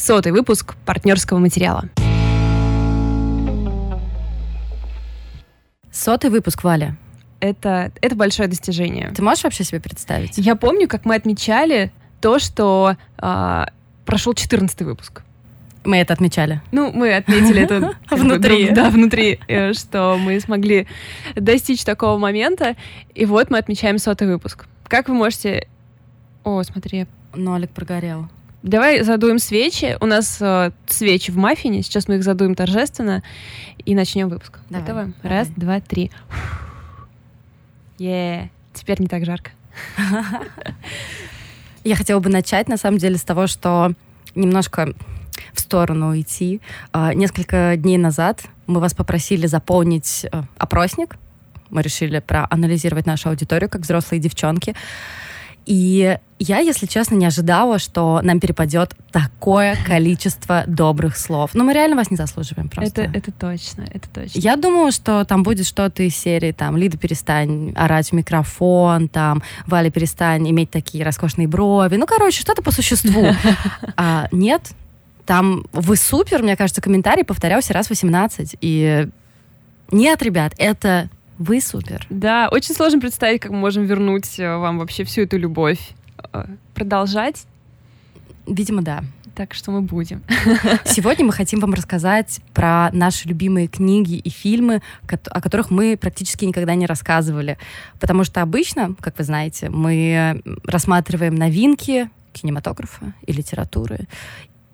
Сотый выпуск партнерского материала. Сотый выпуск, Валя. Это, это большое достижение. Ты можешь вообще себе представить? Я помню, как мы отмечали то, что э, прошел 14 выпуск. Мы это отмечали. Ну, мы отметили это внутри. Да, внутри, э, что мы смогли достичь такого момента. И вот мы отмечаем сотый выпуск. Как вы можете... О, смотри. Нолик прогорел. Давай задуем свечи. У нас э, свечи в маффине. Сейчас мы их задуем торжественно. И начнем выпуск. Давай, Готовы? давай. Раз, два, три. Е, теперь не так жарко. Я хотела бы начать, на самом деле, с того, что немножко в сторону уйти. А, Несколько дней назад мы вас попросили заполнить э, опросник. Мы решили проанализировать нашу аудиторию, как взрослые девчонки. И я, если честно, не ожидала, что нам перепадет такое количество добрых слов. Но мы реально вас не заслуживаем просто. Это, это точно, это точно. Я думаю, что там будет что-то из серии, там, Лида, перестань орать в микрофон, там, Валя, перестань иметь такие роскошные брови. Ну, короче, что-то по существу. А, нет, там вы супер, мне кажется, комментарий повторялся раз 18. И нет, ребят, это вы супер. Да, очень сложно представить, как мы можем вернуть э, вам вообще всю эту любовь. Э, Продолжать, Видимо, да. так что мы будем. Сегодня мы хотим вам рассказать про наши любимые книги и фильмы, о которых мы практически никогда не рассказывали. Потому что обычно, как вы знаете, мы рассматриваем новинки кинематографа и литературы.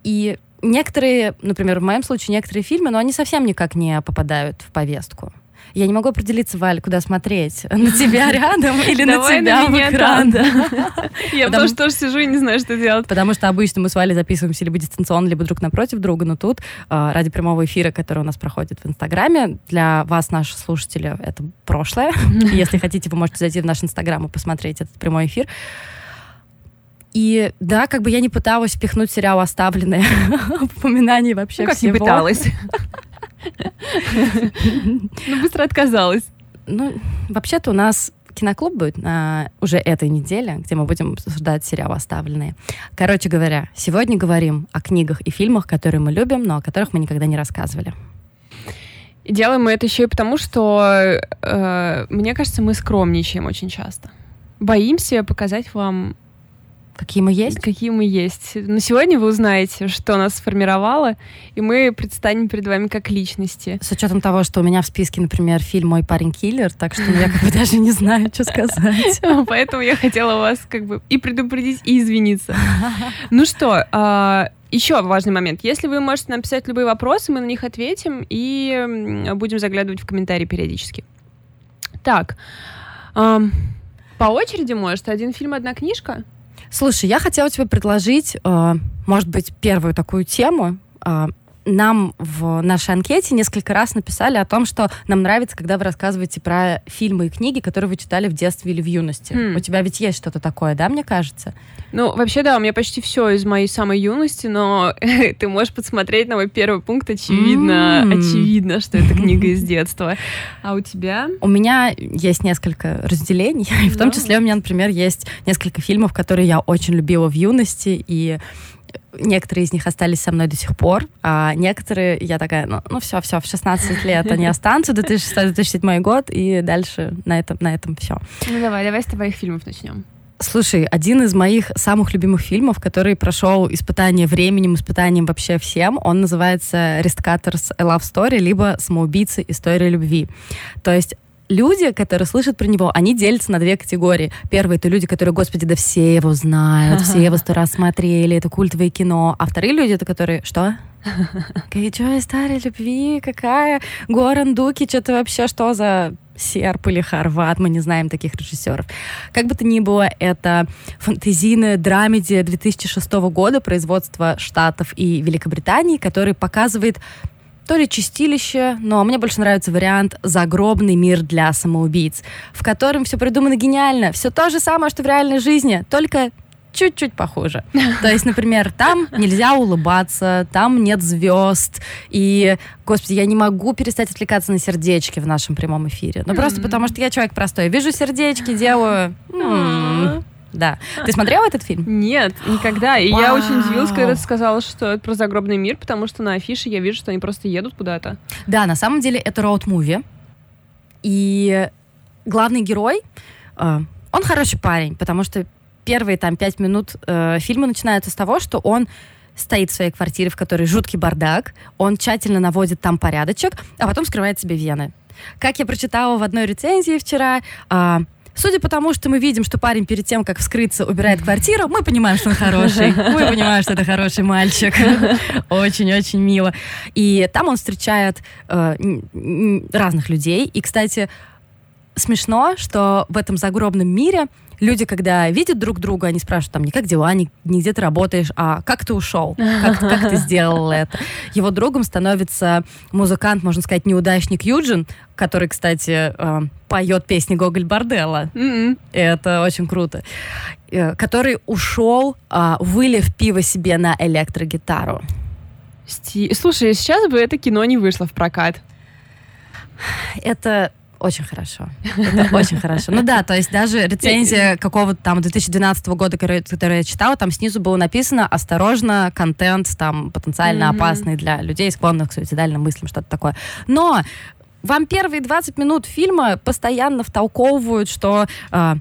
И некоторые, например, в моем случае некоторые фильмы, но они совсем никак не попадают в повестку. Я не могу определиться, Валь, куда смотреть. На тебя рядом или на тебя в экран? Я что тоже сижу и не знаю, что делать. Потому что обычно мы с Валей записываемся либо дистанционно, либо друг напротив друга, но тут э, ради прямого эфира, который у нас проходит в Инстаграме, для вас, наши слушатели, это прошлое. Если хотите, вы можете зайти в наш Инстаграм и посмотреть этот прямой эфир. И да, как бы я не пыталась впихнуть сериал «Оставленные» упоминание вообще Ну, как не всего. пыталась. Ну, быстро отказалась. Ну, вообще-то у нас киноклуб будет на уже этой неделе, где мы будем обсуждать сериал «Оставленные». Короче говоря, сегодня говорим о книгах и фильмах, которые мы любим, но о которых мы никогда не рассказывали. И делаем мы это еще и потому, что, э, мне кажется, мы скромничаем очень часто. Боимся показать вам, Какие мы есть? какие мы есть. Но сегодня вы узнаете, что нас сформировало, и мы предстанем перед вами как личности. С учетом того, что у меня в списке, например, фильм «Мой парень киллер», так что я как бы даже не знаю, что сказать. Поэтому я хотела вас как бы и предупредить, и извиниться. Ну что, а, еще важный момент. Если вы можете нам писать любые вопросы, мы на них ответим и будем заглядывать в комментарии периодически. Так, по очереди, может, один фильм, одна книжка? Слушай, я хотела тебе предложить, э, может быть, первую такую тему. Э, Нам в нашей анкете несколько раз написали о том, что нам нравится, когда вы рассказываете про фильмы и книги, которые вы читали в детстве или в юности. Хм. У тебя ведь есть что-то такое, да, мне кажется? Ну, вообще, да, у меня почти все из моей самой юности, но ты можешь подсмотреть на мой первый пункт. Очевидно, М. очевидно, что это книга из детства. А у тебя? У меня есть несколько разделений, в том числе у меня, например, есть несколько фильмов, которые я очень любила в юности, и некоторые из них остались со мной до сих пор, а некоторые я такая, ну, ну все, все, в 16 лет они останутся, 2006-2007 год, и дальше на этом, на этом все. Ну давай, давай с твоих фильмов начнем. Слушай, один из моих самых любимых фильмов, который прошел испытание временем, испытанием вообще всем, он называется «Restcutters A Love Story», либо «Самоубийцы. История любви». То есть люди, которые слышат про него, они делятся на две категории. Первые — это люди, которые, господи, да все его знают, все его сто раз смотрели, это культовое кино. А вторые люди — это которые, что? Какая история любви? Какая? Горан Дуки, что-то вообще, что за серп или хорват? Мы не знаем таких режиссеров. Как бы то ни было, это фантазийная драмедия 2006 года производства Штатов и Великобритании, который показывает то ли чистилище, но мне больше нравится вариант «Загробный мир для самоубийц», в котором все придумано гениально. Все то же самое, что в реальной жизни, только чуть-чуть похуже. То есть, например, там нельзя улыбаться, там нет звезд. И, господи, я не могу перестать отвлекаться на сердечки в нашем прямом эфире. Ну, просто потому что я человек простой. Вижу сердечки, делаю... да. Ты смотрела этот фильм? Нет, никогда. И я очень удивилась, когда ты сказала, что это про загробный мир, потому что на афише я вижу, что они просто едут куда-то. Да, на самом деле это роуд-муви. И главный герой, э, он хороший парень, потому что первые там пять минут э, фильма начинаются с того, что он стоит в своей квартире, в которой жуткий бардак, он тщательно наводит там порядочек, а потом скрывает себе вены. Как я прочитала в одной рецензии вчера, э, Судя по тому, что мы видим, что парень перед тем, как вскрыться, убирает квартиру, мы понимаем, что он хороший. Мы понимаем, что это хороший мальчик. Очень-очень мило. И там он встречает э, разных людей. И, кстати, смешно, что в этом загробном мире люди, когда видят друг друга, они спрашивают там не как дела, не, не где ты работаешь, а как ты ушел, как, как ты сделал это. Его другом становится музыкант, можно сказать, неудачник Юджин, который, кстати, э, поет песни Гоголь Борделла. Mm-hmm. Это очень круто. Э, который ушел, э, вылив пиво себе на электрогитару. Сти... Слушай, сейчас бы это кино не вышло в прокат. Это очень хорошо. Это очень хорошо. Ну да, то есть даже рецензия какого-то там 2012 года, которую я читала, там снизу было написано «Осторожно, контент там потенциально опасный для людей, склонных к суицидальным мыслям», что-то такое. Но вам первые 20 минут фильма постоянно втолковывают, что э,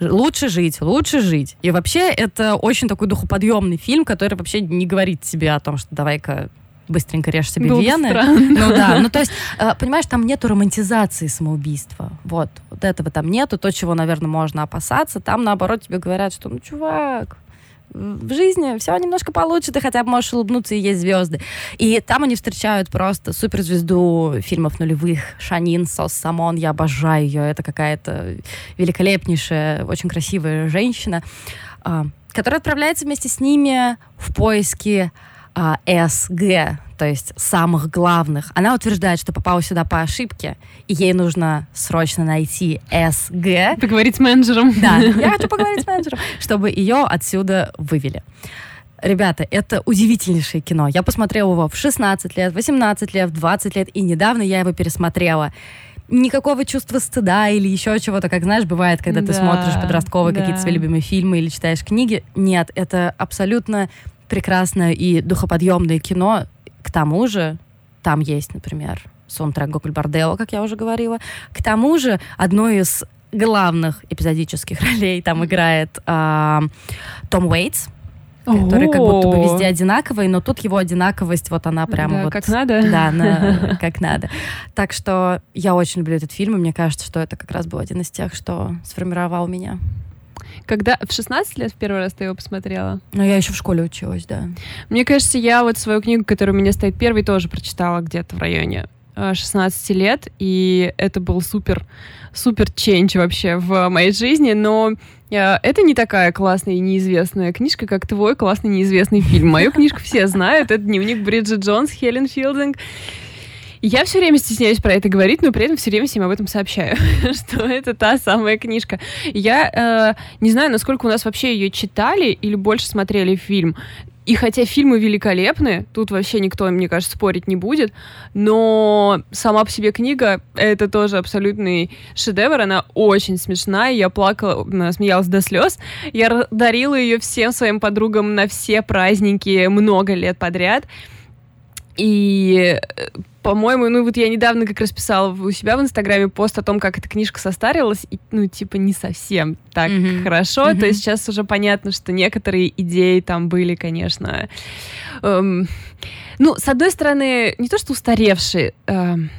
лучше жить, лучше жить. И вообще это очень такой духоподъемный фильм, который вообще не говорит тебе о том, что давай-ка быстренько режь себе Было вены. Ну да, ну то есть, э, понимаешь, там нету романтизации самоубийства. Вот, вот этого там нету. То, чего, наверное, можно опасаться, там наоборот тебе говорят, что, ну, чувак, в жизни все немножко получше, ты хотя бы можешь улыбнуться и есть звезды. И там они встречают просто суперзвезду фильмов нулевых, Шанин Сос Самон, я обожаю ее, это какая-то великолепнейшая, очень красивая женщина, а, которая отправляется вместе с ними в поиски а, СГ, то есть самых главных. Она утверждает, что попала сюда по ошибке, и ей нужно срочно найти СГ. Поговорить с менеджером. Да, я хочу поговорить с менеджером, чтобы ее отсюда вывели. Ребята, это удивительнейшее кино. Я посмотрела его в 16 лет, 18 лет, в 20 лет, и недавно я его пересмотрела никакого чувства стыда или еще чего-то, как знаешь, бывает, когда да, ты смотришь подростковые да. какие-то свои любимые фильмы или читаешь книги. Нет, это абсолютно прекрасное и духоподъемное кино. К тому же там есть, например, саундтрек Гоголь Борделла, как я уже говорила. К тому же одной из главных эпизодических ролей там играет э, Том Уэйтс, который как будто бы везде одинаковый, но тут его одинаковость, вот она прямо да, вот... как надо. Да, на, как надо. Так что я очень люблю этот фильм, и мне кажется, что это как раз был один из тех, что сформировал меня. Когда в 16 лет в первый раз ты его посмотрела? Ну, я еще в школе училась, да. Мне кажется, я вот свою книгу, которая у меня стоит первой, тоже прочитала где-то в районе 16 э, лет, и это был супер, супер ченч вообще в моей жизни, но э, это не такая классная и неизвестная книжка, как твой классный неизвестный фильм. Мою книжку все знают, это дневник Бриджит Джонс, Хелен Филдинг. Я все время стесняюсь про это говорить, но при этом все время всем об этом сообщаю, что это та самая книжка. Я э, не знаю, насколько у нас вообще ее читали или больше смотрели фильм. И хотя фильмы великолепны, тут вообще никто, мне кажется, спорить не будет, но сама по себе книга — это тоже абсолютный шедевр, она очень смешная, я плакала, смеялась до слез, я дарила ее всем своим подругам на все праздники много лет подряд, и по-моему, ну вот я недавно как раз писала у себя в Инстаграме пост о том, как эта книжка состарилась, и, ну, типа, не совсем так mm-hmm. хорошо. Mm-hmm. То есть сейчас уже понятно, что некоторые идеи там были, конечно... Эм, ну, с одной стороны, не то что устаревшие... Эм,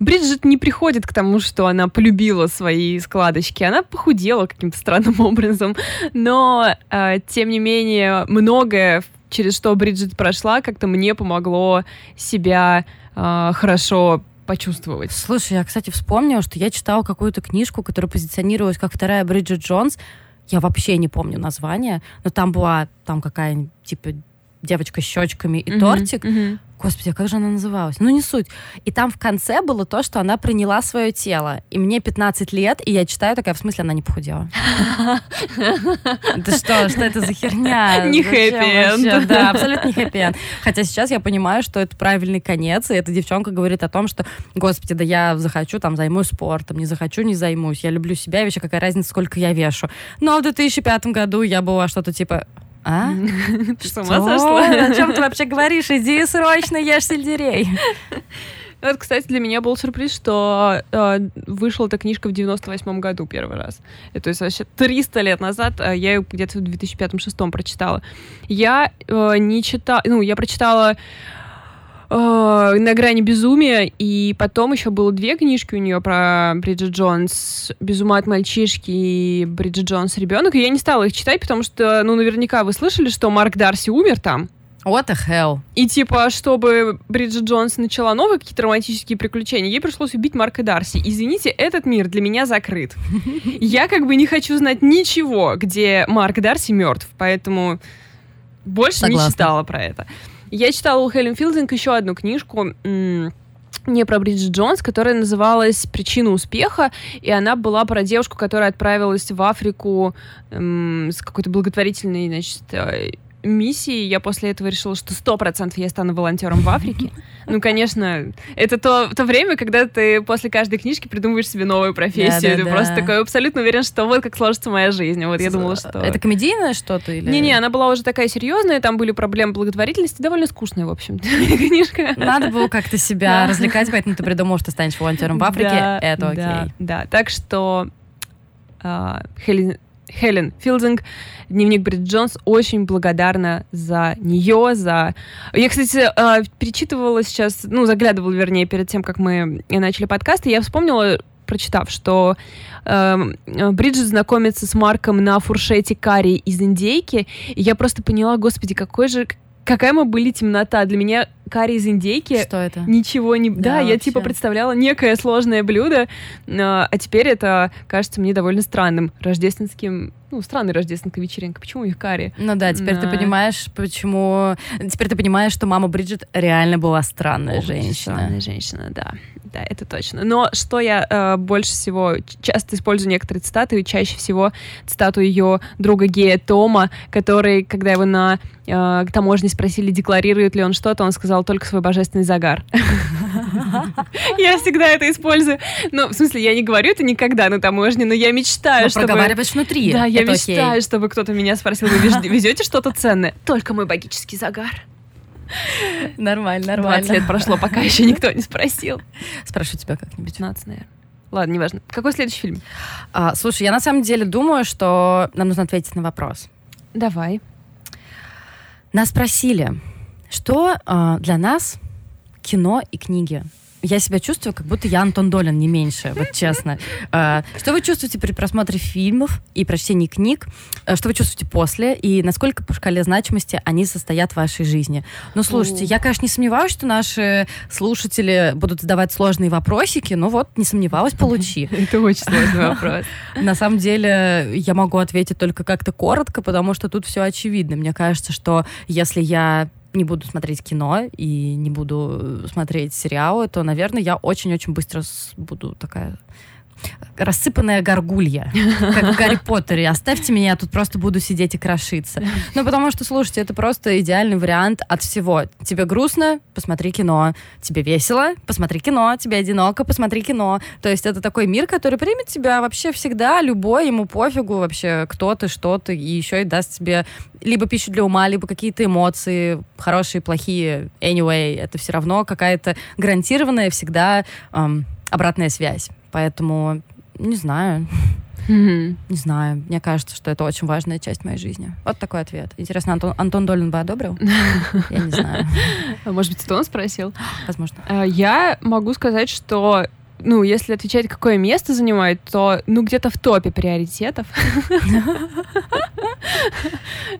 Бриджит не приходит к тому, что она полюбила свои складочки. Она похудела каким-то странным образом. Но, э, тем не менее, многое, через что Бриджит прошла, как-то мне помогло себя э, хорошо почувствовать. Слушай, я, кстати, вспомнила, что я читала какую-то книжку, которая позиционировалась как вторая Бриджит Джонс. Я вообще не помню название, но там была там какая-нибудь, типа, девочка с щечками и Мгм, тортик. мгм. Господи, а как же она называлась? Ну, не суть. И там в конце было то, что она приняла свое тело. И мне 15 лет, и я читаю такая, в смысле, она не похудела. Да что, что это за херня? Не вообще? Да, абсолютно не хэппи Хотя сейчас я понимаю, что это правильный конец, и эта девчонка говорит о том, что, господи, да я захочу, там, займусь спортом, не захочу, не займусь. Я люблю себя, и вообще какая разница, сколько я вешу. Но в 2005 году я была что-то типа... А? Ты с ума сошла? О чем ты вообще говоришь? Иди срочно ешь сельдерей. Вот, кстати, для меня был сюрприз, что э, вышла эта книжка в 98 году первый раз. И, то есть вообще 300 лет назад э, я ее где-то в 2005-2006 прочитала. Я э, не читала... Ну, я прочитала э, «На грани безумия», и потом еще было две книжки у нее про Бриджит Джонс «Без ума от мальчишки» и «Бриджит Джонс. Ребенок». И я не стала их читать, потому что, ну, наверняка вы слышали, что Марк Дарси умер там. What the hell? И типа, чтобы Бриджит Джонс начала новые какие-то романтические приключения, ей пришлось убить Марка Дарси. Извините, этот мир для меня закрыт. Я как бы не хочу знать ничего, где Марк Дарси мертв, поэтому больше не Согласна. читала про это. Я читала у Хелен Филдинг еще одну книжку, не про Бриджит Джонс, которая называлась «Причина успеха», и она была про девушку, которая отправилась в Африку м, с какой-то благотворительной, значит, миссией. Я после этого решила, что сто процентов я стану волонтером в Африке. Ну, конечно, это то, то время, когда ты после каждой книжки придумываешь себе новую профессию. Ты Да-да-да. просто такой абсолютно уверен, что вот как сложится моя жизнь. Вот я думала, что... Это комедийное что-то? Или... Не-не, она была уже такая серьезная, там были проблемы благотворительности, довольно скучная, в общем, книжка. Надо было как-то себя Да. развлекать, поэтому ты придумал, что станешь волонтером в Африке. Да, Это да, окей. Да, так что а, Хелен, Хелен Филдинг, дневник Брит Джонс, очень благодарна за нее, за... Я, кстати, а, перечитывала сейчас, ну, заглядывала, вернее, перед тем, как мы начали подкаст, и я вспомнила, прочитав, что э, Бриджит знакомится с Марком на фуршете карри из индейки, и я просто поняла, господи, какой же... Какая мы были темнота. Для меня карри из индейки Что это? ничего не... Да, Да, я типа вообще. представляла некое сложное блюдо, а а теперь это кажется мне довольно странным рождественским... Ну, странной рождественской вечеринкой. Почему их карри? Ну да, теперь ты Да. понимаешь, почему... Теперь ты понимаешь, что мама Бриджит реально была странная Ох, женщина. Странная женщина, да. Да, это точно. Но что я э, больше всего часто использую некоторые цитаты, и чаще всего цитату ее друга гея Тома, который, когда его на э, таможне спросили, декларирует ли он что-то, он сказал только свой божественный загар. Я всегда это использую. Ну, в смысле, я не говорю это никогда на таможне, но я мечтаю, чтобы... проговариваешь внутри. Да, я мечтаю, чтобы кто-то меня спросил, вы вез- везете что-то ценное? Только мой магический загар. Нормально, 20 нормально. лет прошло, пока еще никто не спросил. Спрошу тебя как-нибудь. 15, наверное. Ладно, неважно. Какой следующий фильм? А, слушай, я на самом деле думаю, что нам нужно ответить на вопрос. Давай. Нас спросили, что а, для нас кино и книги. Я себя чувствую, как будто я Антон Долин, не меньше, вот честно. А, Что вы чувствуете при просмотре фильмов и прочтении книг? А, Что вы чувствуете после? И насколько по шкале значимости они состоят в вашей жизни? Ну, слушайте, я, конечно, не сомневаюсь, что наши слушатели будут задавать сложные вопросики, но вот не сомневалась, получи. Это очень сложный вопрос. На самом деле, я могу ответить только как-то коротко, потому что тут все очевидно. Мне кажется, что если я не буду смотреть кино и не буду смотреть сериалы, то, наверное, я очень-очень быстро буду такая рассыпанная горгулья, как в Гарри Поттере. Оставьте меня, я тут просто буду сидеть и крошиться. Ну, потому что, слушайте, это просто идеальный вариант от всего. Тебе грустно? Посмотри кино. Тебе весело? Посмотри кино. Тебе одиноко? Посмотри кино. То есть это такой мир, который примет тебя вообще всегда, любой, ему пофигу вообще, кто ты, что ты, и еще и даст тебе либо пищу для ума, либо какие-то эмоции, хорошие, плохие, anyway, это все равно какая-то гарантированная всегда эм, обратная связь. Поэтому, не знаю, Мгм. не знаю. Мне кажется, что это очень важная часть моей жизни. Вот такой ответ. Интересно, Антон, Антон Долин бы одобрил? Я не знаю. А Может быть, это он спросил? Возможно. А, Я могу сказать, что ну, если отвечать, какое место занимает, то, ну, где-то в топе приоритетов.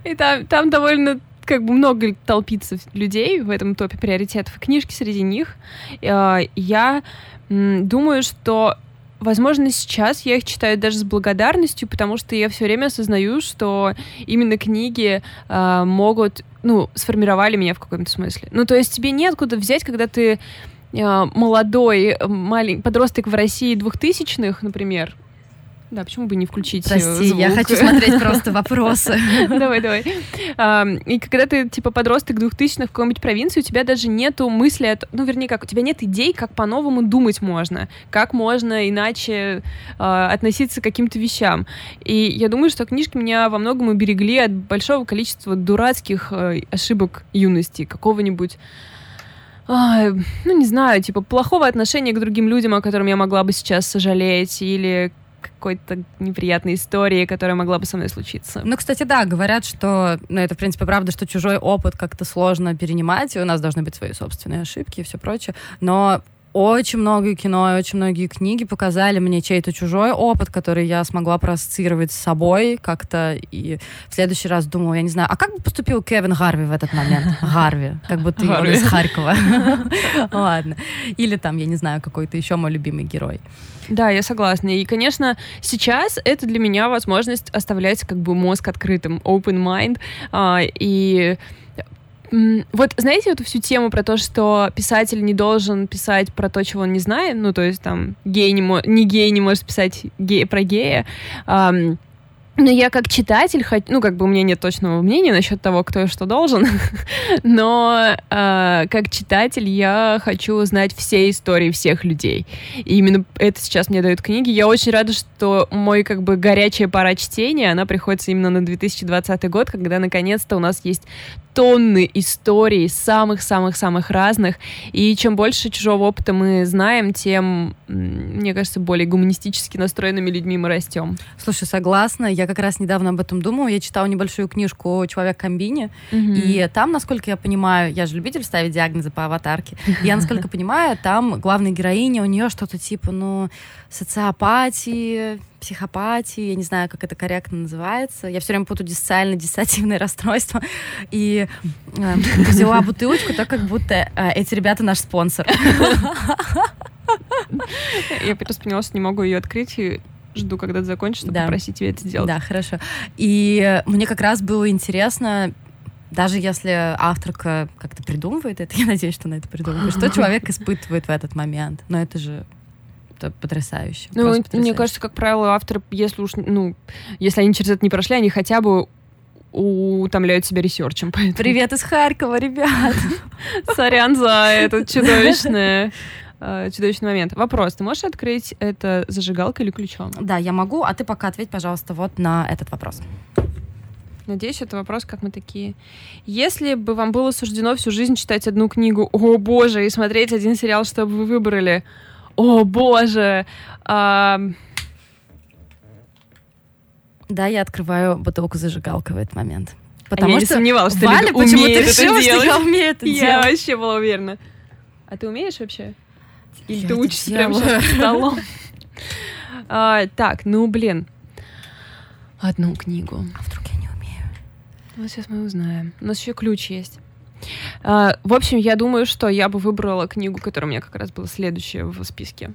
И там довольно как бы много толпится людей в этом топе приоритетов, книжки среди них. Э, Я думаю, что возможно, сейчас я их читаю даже с благодарностью, потому что я все время осознаю, что именно книги э, могут, ну, сформировали меня в каком-то смысле. Ну, то есть тебе неоткуда взять, когда ты э, молодой маленький подросток в России двухтысячных, например, да, почему бы не включить э, Прости, звук? я хочу смотреть просто вопросы. Давай, давай. И когда ты, типа, подросток двухтысячных в какой-нибудь провинции, у тебя даже нету мысли, ну, вернее, как, у тебя нет идей, как по-новому думать можно, как можно иначе а, относиться к каким-то вещам. И я думаю, что книжки меня во многом уберегли от большого количества дурацких э, ошибок юности, какого-нибудь ну, не знаю, типа, плохого отношения к другим людям, о котором я могла бы сейчас сожалеть, или какой-то неприятной истории, которая могла бы со мной случиться. Ну, кстати, да, говорят, что, ну, это, в принципе, правда, что чужой опыт как-то сложно перенимать, и у нас должны быть свои собственные ошибки и все прочее, но очень много кино и очень многие книги показали мне чей-то чужой опыт, который я смогла проассоциировать с собой как-то. И в следующий раз думала, я не знаю, а как бы поступил Кевин Гарви в этот момент? Гарви, как будто он из Харькова. Ладно. Или там, я не знаю, какой-то еще мой любимый герой. Да, я согласна. И, конечно, сейчас это для меня возможность оставлять как бы мозг открытым, open mind. А, и вот знаете эту всю тему про то, что писатель не должен писать про то, чего он не знает, ну то есть там гей не, мо- не гей не может писать гей про гея. Um, но я как читатель, ну, как бы у меня нет точного мнения насчет того, кто и что должен, но э, как читатель я хочу узнать все истории всех людей. И именно это сейчас мне дают книги. Я очень рада, что мой как бы горячая пора чтения, она приходится именно на 2020 год, когда наконец-то у нас есть тонны историй самых-самых-самых разных. И чем больше чужого опыта мы знаем, тем, мне кажется, более гуманистически настроенными людьми мы растем. Слушай, согласна. Я как раз недавно об этом думала. Я читала небольшую книжку «Человек комбине», mm-hmm. и там, насколько я понимаю, я же любитель ставить диагнозы по аватарке, я, насколько понимаю, там главная героиня, у нее что-то типа, ну, социопатии, психопатии, я не знаю, как это корректно называется. Я все время путаю диссоциально-диссоциативное расстройство. И э, взяла бутылочку, так как будто э, эти ребята наш спонсор. Я просто поняла, что не могу ее открыть, и жду, когда ты закончишь, чтобы да. попросить тебя это сделать. Да, хорошо. И мне как раз было интересно даже если авторка как-то придумывает это, я надеюсь, что она это придумывает, что человек испытывает в этот момент. Но это же это потрясающе. Ну, потрясающе. мне кажется, как правило, авторы, если уж, ну, если они через это не прошли, они хотя бы утомляют себя ресерчем. Поэтому... Привет из Харькова, ребят! Сорян за этот чудовищный, э, чудовищный момент. Вопрос, ты можешь открыть это зажигалкой или ключом? Да, я могу, а ты пока ответь, пожалуйста, вот на этот вопрос. Надеюсь, это вопрос, как мы такие. Если бы вам было суждено всю жизнь читать одну книгу, о боже, и смотреть один сериал, что бы вы выбрали, о боже. А... Да, я открываю бутылку зажигалкой в этот момент. Потому а я что не сомневалась, что Валя почему-то решила, что я умею это я делать. Я вообще была уверена. А ты умеешь вообще? Или я ты учишься прямо сейчас столом? а, так, ну блин. Одну книгу. А вдруг я не умею? Ну, сейчас мы узнаем. У нас еще ключ есть. А, в общем, я думаю, что я бы выбрала книгу, которая у меня как раз была следующая в списке.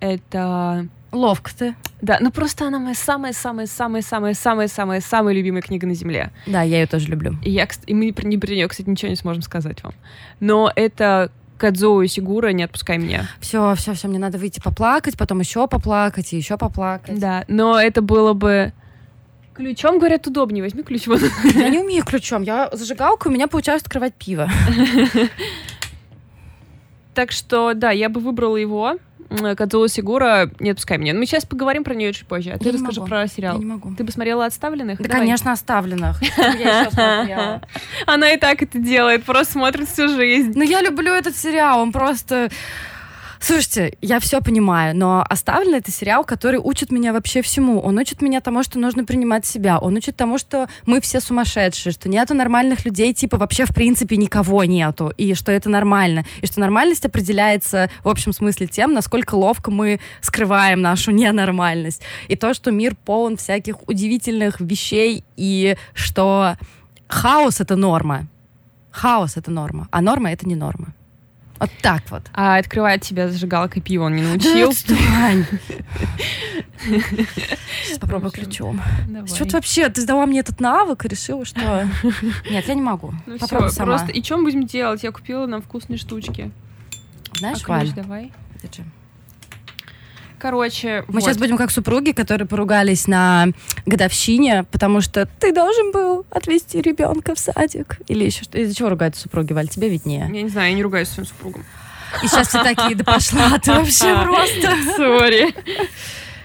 Это... Ловко ты. Да, ну просто она моя самая-самая-самая-самая-самая-самая любимая книга на Земле. Да, я ее тоже люблю. И, я, и мы про, не про нее, кстати, ничего не сможем сказать вам. Но это Кадзоу и Сигура «Не отпускай меня». Все, все, все, мне надо выйти поплакать, потом еще поплакать и еще поплакать. Да, но это было бы Ключом, говорят, удобнее. Возьми ключ. Я не умею ключом. Я зажигалка, у меня получается открывать пиво. Так что, да, я бы выбрала его. Кадзула Сигура, не отпускай меня. Мы сейчас поговорим про нее чуть позже. А ты расскажи про сериал. Я не могу. Ты посмотрела «Отставленных»? Да, конечно, «Оставленных». Она и так это делает, просто смотрит всю жизнь. Но я люблю этот сериал, он просто... Слушайте, я все понимаю, но «Оставлен» — это сериал, который учит меня вообще всему. Он учит меня тому, что нужно принимать себя. Он учит тому, что мы все сумасшедшие, что нету нормальных людей, типа вообще в принципе никого нету, и что это нормально. И что нормальность определяется в общем смысле тем, насколько ловко мы скрываем нашу ненормальность. И то, что мир полон всяких удивительных вещей, и что хаос — это норма. Хаос — это норма, а норма — это не норма. Вот так вот. А открывать тебя зажигалкой пива он не научил. Сейчас попробую ключом. Что ты вообще, ты сдала мне этот навык и решила, что... Нет, я не могу. Ну Попробуй сама. просто... И мы будем делать? Я купила нам вкусные штучки. Знаешь, А Валь, давай. держи. Короче, Мы вот. сейчас будем как супруги, которые поругались на годовщине, потому что ты должен был отвезти ребенка в садик. Или еще что. Из-за чего ругаются супруги, Валь? Тебе виднее. Я не знаю, я не ругаюсь своим супругом. И сейчас все такие, да пошла ты вообще просто. Сори.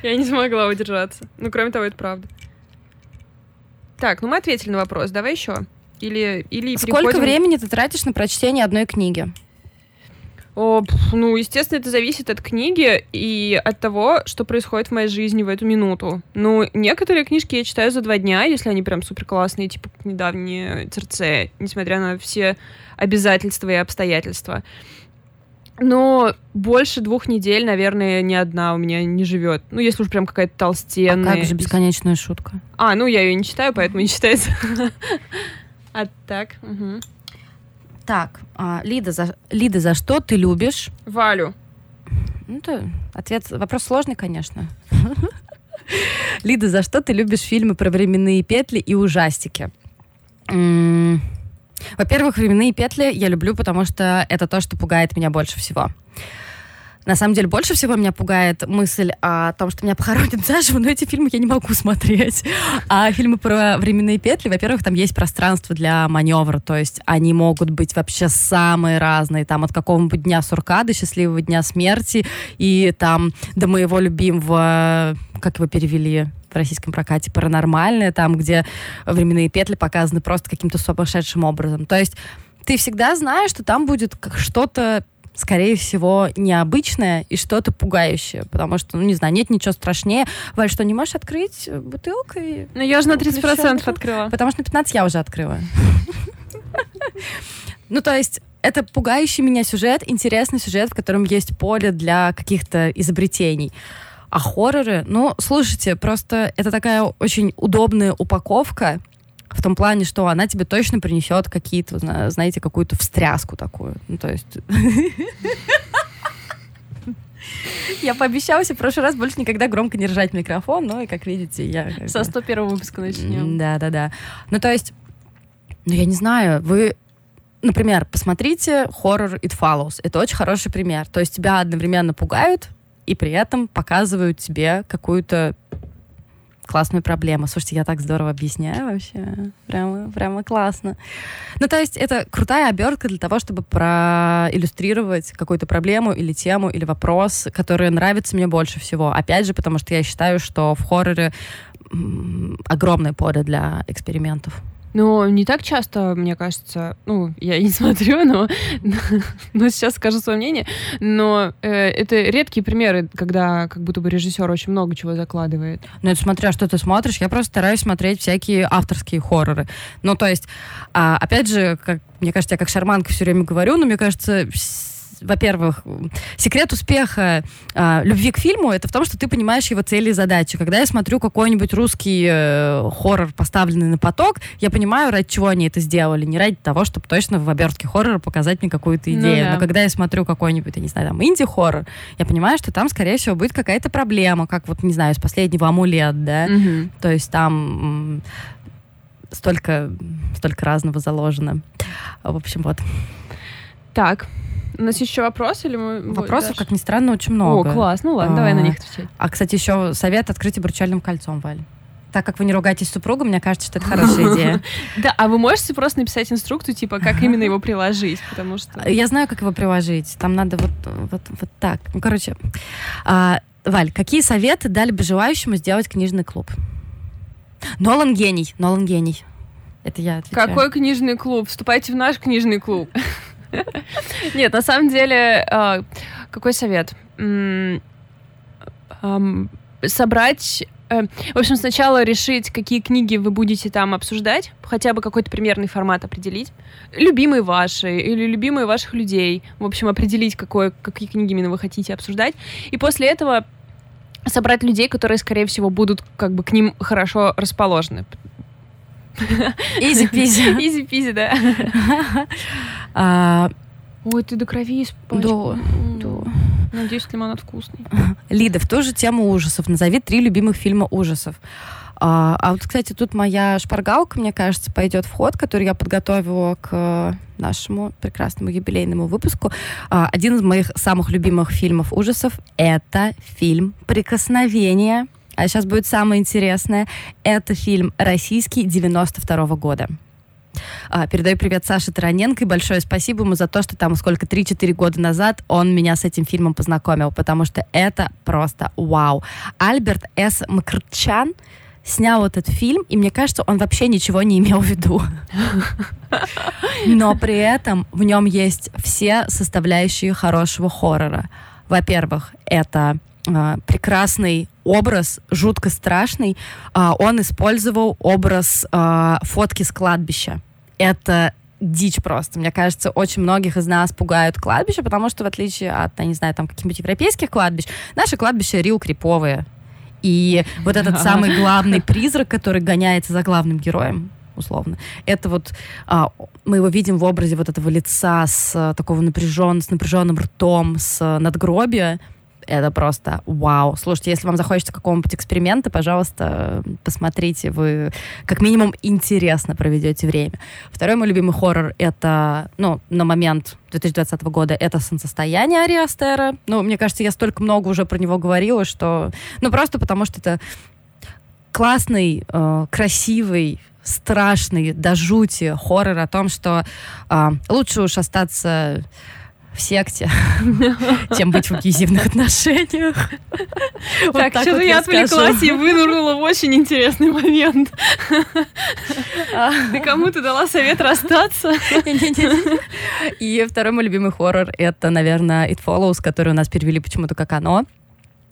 Я не смогла удержаться. Ну, кроме того, это правда. Так, ну мы ответили на вопрос. Давай еще. Или, или Сколько времени ты тратишь на прочтение одной книги? О, ну, естественно, это зависит от книги и от того, что происходит в моей жизни в эту минуту. Ну, некоторые книжки я читаю за два дня, если они прям супер классные, типа как недавние ЦРЦ, несмотря на все обязательства и обстоятельства. Но больше двух недель, наверное, ни одна у меня не живет. Ну, если уж прям какая-то А толстенная. как же бесконечная шутка? А, ну я ее не читаю, поэтому не считается. А так, мгм. Так, а, Лида, за, Лида, за что ты любишь? Валю. Ну, это ответ, вопрос сложный, конечно. Лида, за что ты любишь фильмы про временные петли и ужастики? Во-первых, временные петли я люблю, потому что это то, что пугает меня больше всего. На самом деле, больше всего меня пугает мысль о том, что меня похоронят заживо, но эти фильмы я не могу смотреть. А фильмы про временные петли, во-первых, там есть пространство для маневра, то есть они могут быть вообще самые разные, там от какого-нибудь дня сурка до счастливого дня смерти, и там до моего любимого, как его перевели в российском прокате, паранормальное, там, где временные петли показаны просто каким-то сумасшедшим образом. То есть ты всегда знаешь, что там будет что-то скорее всего, необычное и что-то пугающее. Потому что, ну, не знаю, нет ничего страшнее. Валь, что, не можешь открыть бутылку? И... Ну я же на Включай 30% бутылку. открыла. Потому что на 15 я уже открыла. Ну, то есть, это пугающий меня сюжет, интересный сюжет, в котором есть поле для каких-то изобретений. А хорроры, ну, слушайте, просто это такая очень удобная упаковка, в том плане, что она тебе точно принесет какие-то, зна- знаете, какую-то встряску такую. Ну, то есть... Я пообещала себе в прошлый раз больше никогда громко не ржать микрофон, но, и как видите, я... Со бы- 101 выпуска начнем. Да, да, да. Ну, то есть, ну, я не знаю, вы, например, посмотрите хоррор It Follows. Это очень хороший пример. То есть тебя одновременно пугают и при этом показывают тебе какую-то классную проблему. Слушайте, я так здорово объясняю вообще. Прямо, прямо классно. Ну, то есть это крутая обертка для того, чтобы проиллюстрировать какую-то проблему или тему, или вопрос, который нравится мне больше всего. Опять же, потому что я считаю, что в хорроре огромное поле для экспериментов. Но не так часто, мне кажется, ну, я не смотрю, но, но сейчас скажу свое мнение, но э, это редкие примеры, когда как будто бы режиссер очень много чего закладывает. Ну, это смотря, что ты смотришь. Я просто стараюсь смотреть всякие авторские хорроры. Ну, то есть, а, опять же, как, мне кажется, я как шарманка все время говорю, но мне кажется, во-первых, секрет успеха а, любви к фильму это в том, что ты понимаешь его цели и задачи. Когда я смотрю какой-нибудь русский э, хоррор, поставленный на поток, я понимаю, ради чего они это сделали. Не ради того, чтобы точно в обертке хоррора показать мне какую-то Ну идею. да. Но когда я смотрю какой-нибудь, я не знаю, там, инди-хоррор, я понимаю, что там, скорее всего, будет какая-то проблема, как вот, не знаю, из последнего «Амулет», да? Мгм. То есть там столько, столько разного заложено. В общем, вот. Так, у нас еще вопрос или мы... Вопросов, как ни странно, очень О, много. класс, ну ладно, давай на А, них отвечать. А, кстати, еще совет открыть обручальным кольцом, Валь. Так как вы не ругаетесь с супругом, мне кажется, что это хорошая идея. Да, а вы можете просто написать инструкцию, типа, как именно его приложить, потому что... Я знаю, как его приложить. Там надо вот, вот, вот так. Ну, короче, а, Валь, какие советы дали бы желающему сделать книжный клуб? Нолан гений, Нолан гений. Это я отвечаю. Какой книжный клуб? Вступайте в наш книжный клуб. Нет, на самом деле, а, какой совет? Собрать... э, В общем, сначала решить, какие книги вы будете там обсуждать, хотя бы какой-то примерный формат определить. Любимые ваши или любимые ваших людей. В общем, определить, какой, какие книги именно вы хотите обсуждать. И после этого собрать людей, которые, скорее всего, будут как бы к ним хорошо расположены. Easy-peasy. Easy-peasy, да. А, Ой, ты до крови Да, да. Надеюсь, лимонад вкусный. Лида, в ту же тему ужасов. Назови три любимых фильма ужасов. А, а вот, кстати, тут моя шпаргалка, мне кажется, пойдет в ход, который я подготовила к нашему прекрасному юбилейному выпуску. А, один из моих самых любимых фильмов ужасов — это фильм «Прикосновение». А сейчас будет самое интересное. Это фильм российский 92 -го года. А, передаю привет Саше Тараненко и большое спасибо ему за то, что там сколько, 3-4 года назад он меня с этим фильмом познакомил, потому что это просто вау. Альберт С. Мкрчан снял этот фильм, и мне кажется, он вообще ничего не имел в виду. Но при этом в нем есть все составляющие хорошего хоррора. Во-первых, это прекрасный образ, жутко страшный. Э, он использовал образ э, фотки с кладбища. Это дичь просто. Мне кажется, очень многих из нас пугают кладбища, потому что в отличие от, я не знаю, там каких-нибудь европейских кладбищ, наши кладбища рил криповые. И вот этот самый главный призрак, который гоняется за главным героем, условно. Это вот а, мы его видим в образе вот этого лица с а, такого напряжен, с напряженным ртом, с надгробия это просто вау. Слушайте, если вам захочется какого-нибудь эксперимента, пожалуйста, посмотрите. Вы как минимум интересно проведете время. Второй мой любимый хоррор — это, ну, на момент 2020 года это «Солнцестояние» Ари Астера. Ну, мне кажется, я столько много уже про него говорила, что... Ну, просто потому что это классный, э, красивый, страшный, до жути хоррор о том, что э, лучше уж остаться в секте, чем быть в абьюзивных отношениях. Так, что-то я отвлеклась и вынурнула в очень интересный момент. Ты кому-то дала совет расстаться? И второй мой любимый хоррор — это, наверное, It Follows, который у нас перевели почему-то как «Оно».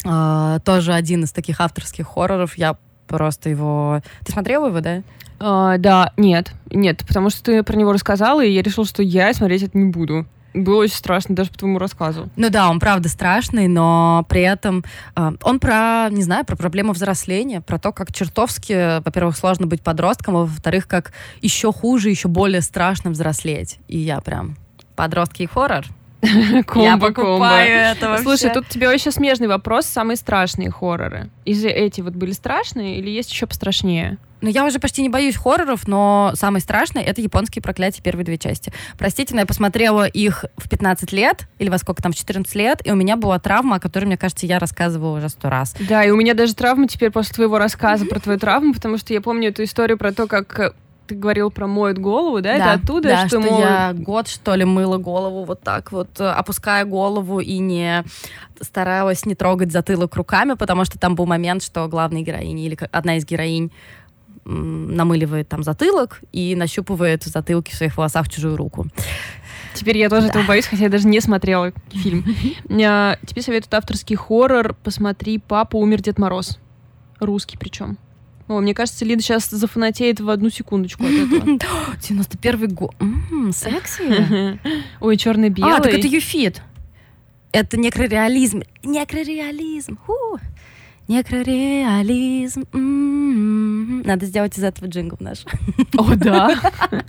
А, тоже один из таких авторских хорроров. Я просто его... Ты смотрела его, да? Uh, да, нет, нет, потому что ты про него рассказала, и я решила, что я смотреть это не буду. Было очень страшно даже по твоему рассказу. Ну да, он правда страшный, но при этом э, он про, не знаю, про проблему взросления, про то, как чертовски, во-первых, сложно быть подростком, а во-вторых, как еще хуже, еще более страшно взрослеть. И я прям подростки и хоррор. Я покупаю это вообще. Слушай, тут тебе вообще смежный вопрос. Самые страшные хорроры. Из эти вот были страшные или есть еще пострашнее? Ну, я уже почти не боюсь хорроров, но самое страшное — это японские проклятия первые две части. Простите, но я посмотрела их в 15 лет, или во сколько там, в 14 лет, и у меня была травма, о которой, мне кажется, я рассказывала уже сто раз. Да, и у меня даже травма теперь после твоего рассказа про твою травму, потому что я помню эту историю про то, как ты говорил про моет голову, да? да это оттуда, да, что, что мол... я год, что ли, мыла голову вот так вот, э, опуская голову и не старалась не трогать затылок руками, потому что там был момент, что главная героиня или одна из героинь намыливает там затылок и нащупывает в затылке в своих волосах чужую руку. Теперь я тоже да. этого боюсь, хотя я даже не смотрела фильм. А, тебе советуют авторский хоррор. Посмотри «Папа умер Дед Мороз». Русский причем. О, мне кажется, Лида сейчас зафанатеет в одну секундочку от этого. 91 год. Секси. Ой, черно-белый. А, так это Юфит. Это некрореализм. Некрореализм. Фу. Некрореализм. М-м-м. Надо сделать из этого джингл наш. О, да.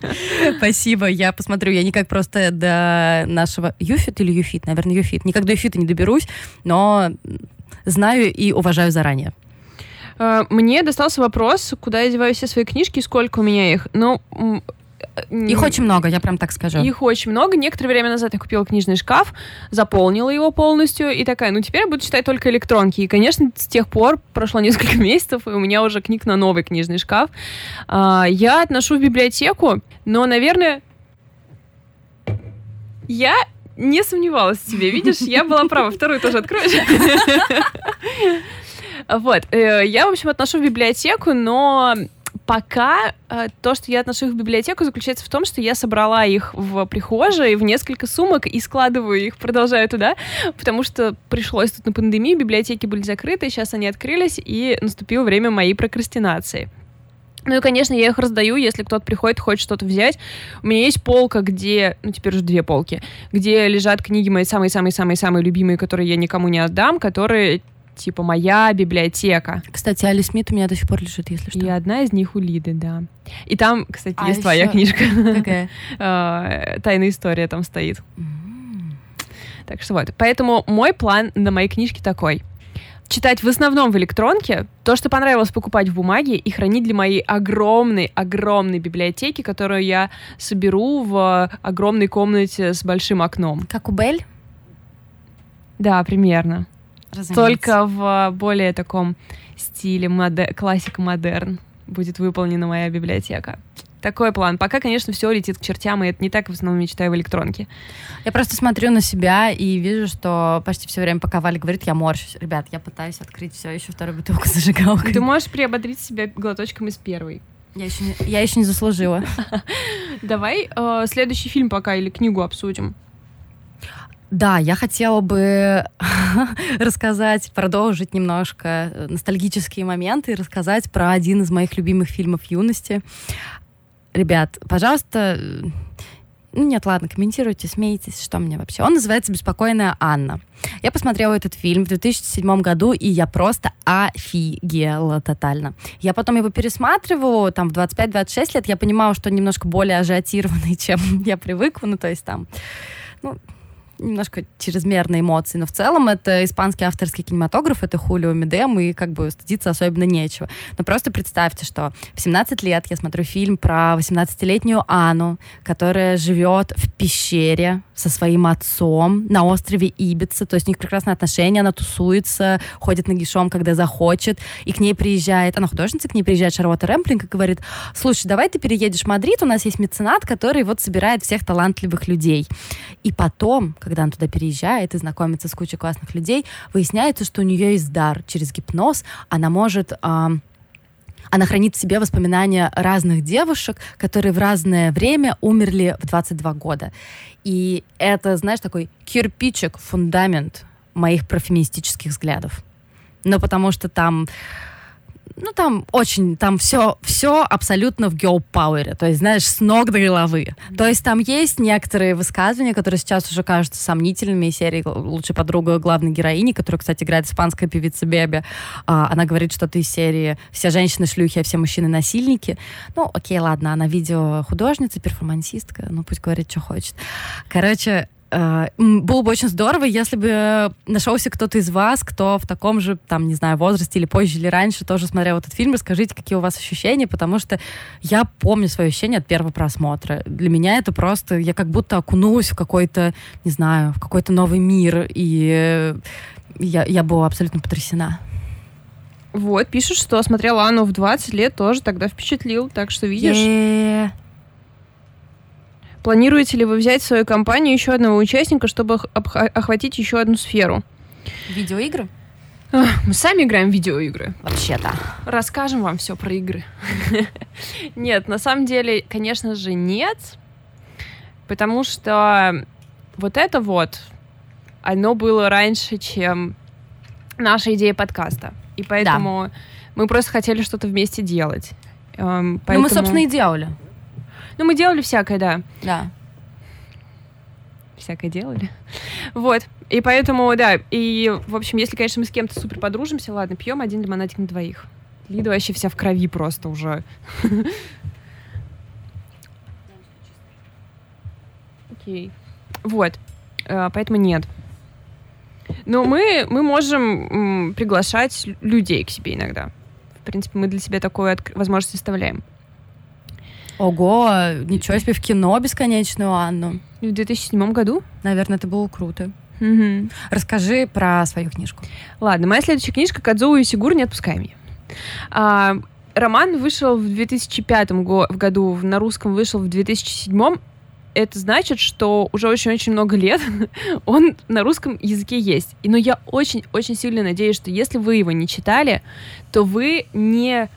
Спасибо, я посмотрю. Я никак просто до нашего Юфит или Юфит, наверное, Юфит. Никак до Юфита не доберусь, но знаю и уважаю заранее. Э, мне достался вопрос, куда я деваю все свои книжки и сколько у меня их. Ну, их очень много, я прям так скажу. Их очень много. Некоторое время назад я купила книжный шкаф, заполнила его полностью, и такая, ну теперь я буду читать только электронки. И, конечно, с тех пор прошло несколько месяцев, и у меня уже книг на новый книжный шкаф. А, я отношу в библиотеку, но, наверное, я не сомневалась в тебе. Видишь, я была права. Вторую тоже откроешь. Вот. Э, я, в общем, отношу в библиотеку, но пока э, то, что я отношу их в библиотеку, заключается в том, что я собрала их в прихожей в несколько сумок и складываю их, продолжаю туда, потому что пришлось тут на пандемии, библиотеки были закрыты, сейчас они открылись, и наступило время моей прокрастинации. Ну и, конечно, я их раздаю, если кто-то приходит, хочет что-то взять. У меня есть полка, где, ну теперь уже две полки, где лежат книги мои самые-самые-самые-самые любимые, которые я никому не отдам, которые типа моя библиотека. Кстати, Али Смит у меня до сих пор лежит, если что. И одна из них у Лиды, да. И там, кстати, а есть еще... твоя книжка. Какая? А, Тайная история там стоит. Так что вот. Поэтому мой план на моей книжке такой. Читать в основном в электронке, то, что понравилось покупать в бумаге и хранить для моей огромной, огромной библиотеки, которую я соберу в огромной комнате с большим окном. Как у Бель? Да, примерно. Разумеется. Только в более таком стиле моде- классика модерн будет выполнена моя библиотека. Такой план. Пока, конечно, все летит к чертям, и это не так в основном я читаю в электронке. Я просто смотрю на себя и вижу, что почти все время, пока Валя говорит, я морщусь. Ребят, я пытаюсь открыть все еще вторую бутылку зажигалкой. Ты можешь приободрить себя глоточком из первой. Я еще не, я еще не заслужила. Давай э, следующий фильм пока или книгу обсудим. Да, я хотела бы рассказать, продолжить немножко э, ностальгические моменты и рассказать про один из моих любимых фильмов юности. Ребят, пожалуйста, э, ну нет, ладно, комментируйте, смейтесь, что мне вообще. Он называется «Беспокойная Анна». Я посмотрела этот фильм в 2007 году, и я просто офигела тотально. Я потом его пересматриваю, там, в 25-26 лет, я понимала, что он немножко более ажиотированный, чем я привыкла, ну, то есть там, ну, немножко чрезмерные эмоции, но в целом это испанский авторский кинематограф, это Хулио Медем, и как бы стыдиться особенно нечего. Но просто представьте, что в 17 лет я смотрю фильм про 18-летнюю Анну, которая живет в пещере со своим отцом на острове Ибица, то есть у них прекрасные отношения, она тусуется, ходит нагишом, когда захочет, и к ней приезжает, она художница, к ней приезжает Шарлотта Рэмплинг и говорит, слушай, давай ты переедешь в Мадрид, у нас есть меценат, который вот собирает всех талантливых людей. И потом, когда она туда переезжает и знакомится с кучей классных людей, выясняется, что у нее есть дар через гипноз, она может... ам, она хранит в себе воспоминания разных девушек, которые в разное время умерли в 22 года. И это, знаешь, такой кирпичик, фундамент моих профеминистических взглядов. Ну, потому что там ну, там очень, там все, все абсолютно в power, то есть, знаешь, с ног до головы. То есть там есть некоторые высказывания, которые сейчас уже кажутся сомнительными, из серии «Лучшая подруга главной героини», которая, кстати, играет испанская певица Беби. А, она говорит что-то из серии «Все женщины шлюхи, а все мужчины насильники». Ну, окей, ладно, она видеохудожница, перформансистка, ну, пусть говорит, что хочет. Короче, было бы очень здорово, если бы нашелся кто-то из вас, кто в таком же, там, не знаю, возрасте или позже, или раньше тоже смотрел этот фильм. Расскажите, какие у вас ощущения, потому что я помню свои ощущения от первого просмотра. Для меня это просто, я как будто окунулась в какой-то, не знаю, в какой-то новый мир, и э, я, я была абсолютно потрясена. Вот, пишут, что смотрел Анну в 20 лет, тоже тогда впечатлил. Так что, видишь, Е-е-е. Планируете ли вы взять в свою компанию еще одного участника, чтобы охватить еще одну сферу? Видеоигры? Мы сами играем в видеоигры. Вообще-то. Расскажем вам все про игры. Нет, на самом деле, конечно же, нет. Потому что вот это вот, оно было раньше, чем наша идея подкаста. И поэтому мы просто хотели что-то вместе делать. Эм, Ну, мы, собственно, и делали. Ну, мы делали всякое, да. Да. Всякое делали. Вот. И поэтому, да, и, в общем, если, конечно, мы с кем-то супер подружимся, ладно, пьем один лимонадик на двоих. Лида вообще вся в крови просто уже. Окей. Вот. Э, Поэтому нет. Но мы, мы можем приглашать людей к себе иногда. В принципе, мы для себя такую возможность оставляем. Ого, ничего себе, в кино бесконечную Анну. В 2007 году. Наверное, это было круто. Мгм. Расскажи про свою книжку. Ладно, моя следующая книжка «Кадзоу и Сигур. Не отпускай меня». А, роман вышел в 2005 го- в году, на русском вышел в 2007. Это значит, что уже очень-очень много лет он на русском языке есть. И, Но я очень-очень сильно надеюсь, что если вы его не читали, то вы не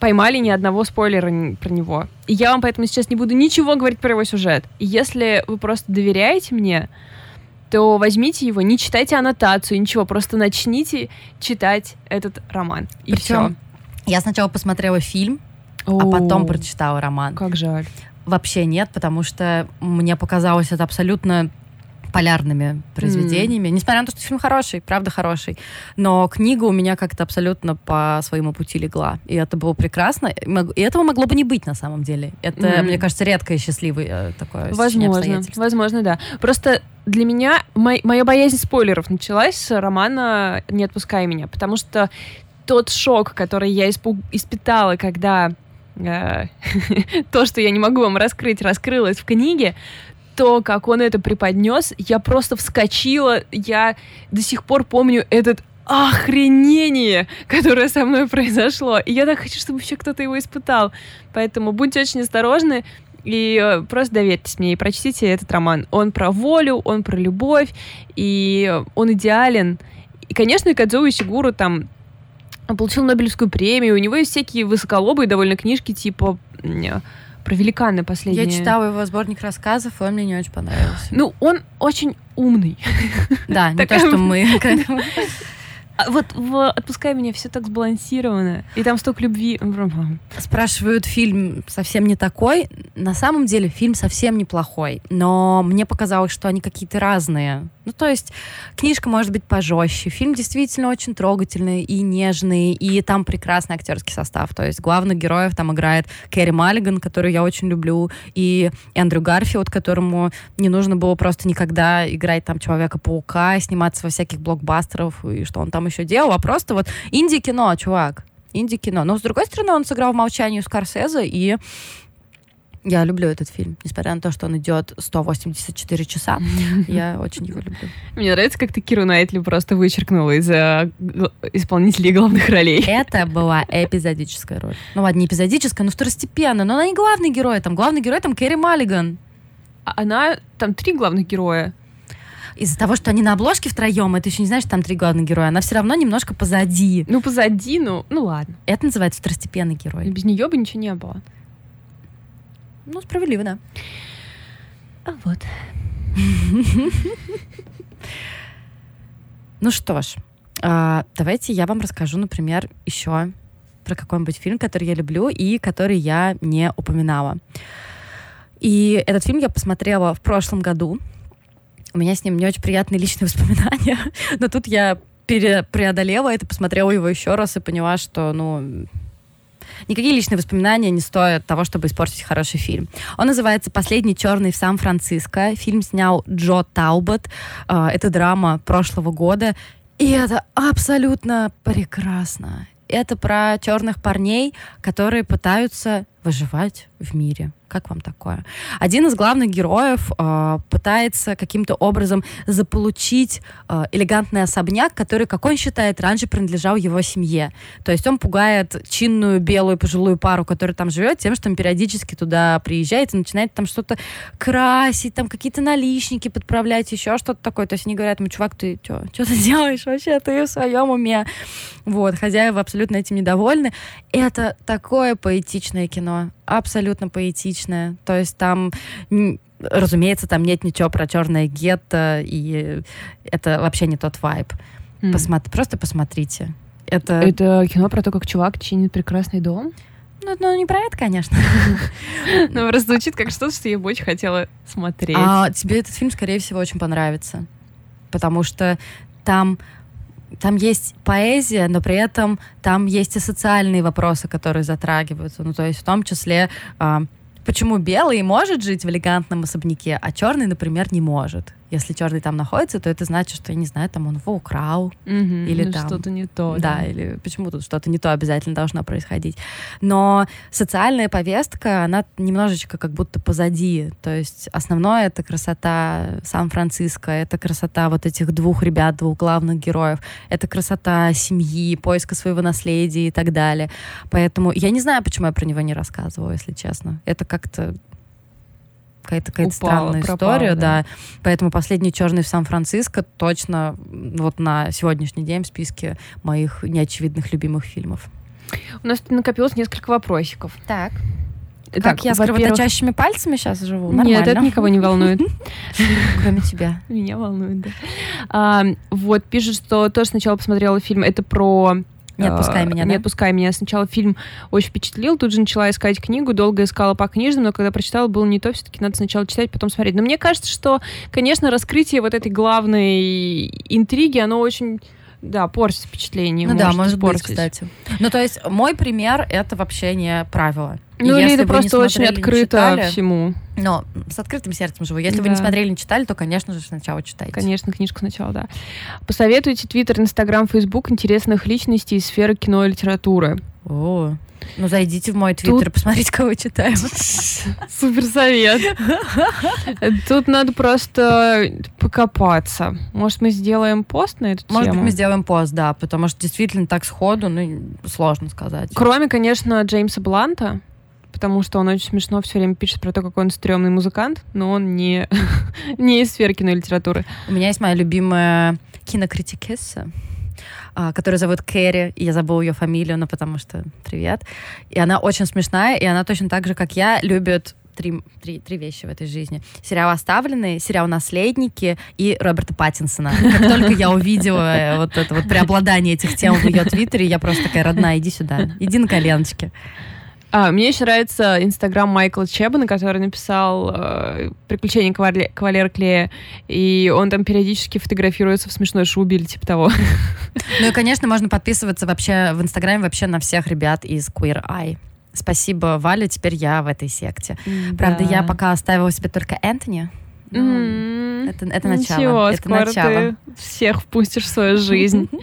поймали ни одного спойлера про него. И я вам поэтому сейчас не буду ничего говорить про его сюжет. И если вы просто доверяете мне, то возьмите его, не читайте аннотацию, ничего, просто начните читать этот роман. И Причем все. Я сначала посмотрела фильм, а потом прочитала роман. Как жаль. Вообще нет, потому что мне показалось это абсолютно полярными произведениями. Несмотря на то, что фильм хороший, правда хороший. Но книга у меня как-то абсолютно по своему пути легла. И это было прекрасно. И этого могло бы не быть на самом деле. Это, Мгм. мне кажется, редкое счастливое э, такое Возможно, возможно, да. Просто для меня мой, моя боязнь спойлеров началась с романа «Не отпускай меня», потому что тот шок, который я испуг... испытала, когда э, то, что я не могу вам раскрыть, раскрылось в книге, то, как он это преподнес, я просто вскочила, я до сих пор помню этот охренение, которое со мной произошло. И я так хочу, чтобы еще кто-то его испытал. Поэтому будьте очень осторожны. И э, просто доверьтесь мне и прочтите этот роман. Он про волю, он про любовь, и он идеален. И, конечно, Кадзоу Сигуру там получил Нобелевскую премию. У него есть всякие высоколобые довольно книжки, типа про великаны последние. Я читала его сборник рассказов, и он мне не очень понравился. Ну, он очень умный. Да, не то, что мы. А вот в «Отпускай меня» все так сбалансировано, и там столько любви. Спрашивают, фильм совсем не такой. На самом деле фильм совсем неплохой, но мне показалось, что они какие-то разные. Ну, то есть книжка может быть пожестче. Фильм действительно очень трогательный и нежный, и там прекрасный актерский состав. То есть главных героев там играет Кэрри Маллиган, которую я очень люблю, и Эндрю Гарфилд, которому не нужно было просто никогда играть там Человека-паука, сниматься во всяких блокбастеров, и что он там еще делал, а просто вот инди-кино, чувак. Инди-кино. Но, с другой стороны, он сыграл в «Молчании» Скорсезе, и я люблю этот фильм, несмотря на то, что он идет 184 часа. Я очень его люблю. Мне нравится, как ты Киру Найтли просто вычеркнула из э, исполнителей главных ролей. Это была эпизодическая роль. Ну ладно, не эпизодическая, но второстепенная. Но она не главный герой. Там главный герой там Кэрри Маллиган. А она... Там три главных героя из-за того, что они на обложке втроем, это еще не значит, что там три главных героя. Она все равно немножко позади. Ну, позади, ну, ну ладно. Это называется второстепенный герой. Без нее бы ничего не было. Ну, справедливо, да. А вот. Ну что ж, а, давайте я вам расскажу, например, еще про какой-нибудь фильм, который я люблю и который я не упоминала. И этот фильм я посмотрела в прошлом году. У меня с ним не очень приятные личные воспоминания, но тут я преодолела это, посмотрела его еще раз и поняла, что, ну, Никакие личные воспоминания не стоят того, чтобы испортить хороший фильм. Он называется «Последний черный в Сан-Франциско». Фильм снял Джо Таубот. А, это драма прошлого года. И это абсолютно прекрасно. Это про черных парней, которые пытаются выживать в мире. Как вам такое? Один из главных героев э, пытается каким-то образом заполучить э, элегантный особняк, который, как он считает, раньше принадлежал его семье. То есть он пугает чинную белую пожилую пару, которая там живет, тем, что он периодически туда приезжает и начинает там что-то красить, там какие-то наличники подправлять, еще что-то такое. То есть они говорят ему, чувак, ты что ты делаешь вообще? Ты в своем уме? Вот, хозяева абсолютно этим недовольны. Это такое поэтичное кино абсолютно поэтичная. То есть там разумеется, там нет ничего про черное гетто, и это вообще не тот вайб. Mm. Посмотри, просто посмотрите. Это... это кино про то, как чувак чинит прекрасный дом? Ну, ну не про это, конечно. Ну, просто звучит как что-то, что я бы очень хотела смотреть. А тебе этот фильм, скорее всего, очень понравится. Потому что там там есть поэзия, но при этом там есть и социальные вопросы, которые затрагиваются. Ну, то есть в том числе, э, почему белый может жить в элегантном особняке, а черный, например, не может если черный там находится, то это значит, что, я не знаю, там он его украл. Угу, или ну, там... Что-то не то. Да, да, или почему тут что-то не то обязательно должно происходить. Но социальная повестка, она немножечко как будто позади. То есть основное — это красота Сан-Франциско, это красота вот этих двух ребят, двух главных героев, это красота семьи, поиска своего наследия и так далее. Поэтому я не знаю, почему я про него не рассказываю, если честно. Это как-то какая-то какая странная пропала, история, да. да. Поэтому последний черный в Сан-Франциско точно вот на сегодняшний день в списке моих неочевидных любимых фильмов. У нас накопилось несколько вопросиков. Так. Так, как я с кровоточащими пальцами сейчас живу? Нормально. Нет, это никого не волнует. Кроме тебя. Меня волнует, да. А, вот, пишет, что тоже сначала посмотрела фильм. Это про не отпускай меня, Не отпускай меня. Сначала фильм очень впечатлил, тут же начала искать книгу, долго искала по книжным, но когда прочитала, было не то, все-таки надо сначала читать, потом смотреть. Но мне кажется, что, конечно, раскрытие вот этой главной интриги, оно очень да, портит впечатление. Ну да, может испортить. быть, кстати. Ну, то есть, мой пример — это вообще не правило. Ну, или это просто очень открыто читали, всему. Но с открытым сердцем живу. Если да. вы не смотрели, не читали, то, конечно же, сначала читайте. Конечно, книжку сначала, да. Посоветуйте Твиттер, Инстаграм, Фейсбук интересных личностей из сферы кино и литературы. О, ну зайдите в мой твиттер, Тут... посмотрите, кого читаю. Супер совет. Тут надо просто покопаться. Может, мы сделаем пост на эту тему? Может быть, мы сделаем пост, да, потому что действительно так сходу, ну, сложно сказать. Кроме, конечно, Джеймса Бланта, потому что он очень смешно все время пишет про то, какой он стрёмный музыкант, но он не, не из сферы литературы. У меня есть моя любимая кинокритикесса, которую зовут Кэрри, я забыла ее фамилию, но потому что привет. И она очень смешная, и она точно так же, как я, любит три, три, три вещи в этой жизни. Сериал «Оставленные», сериал «Наследники» и Роберта Паттинсона. Как только я увидела э, вот это вот преобладание этих тем в ее твиттере, я просто такая, родная, иди сюда, иди на коленочки. А, мне еще нравится инстаграм Майкла Чебана, который написал э, «Приключения кавале- кавалера Клея», и он там периодически фотографируется в смешной шубе или типа того. Ну и, конечно, можно подписываться вообще в инстаграме вообще на всех ребят из Queer Eye. Спасибо, Валя, теперь я в этой секте. Да. Правда, я пока оставила себе только Энтони. Mm-hmm. Это, это начало. Ничего, это скоро начало. ты всех впустишь в свою жизнь.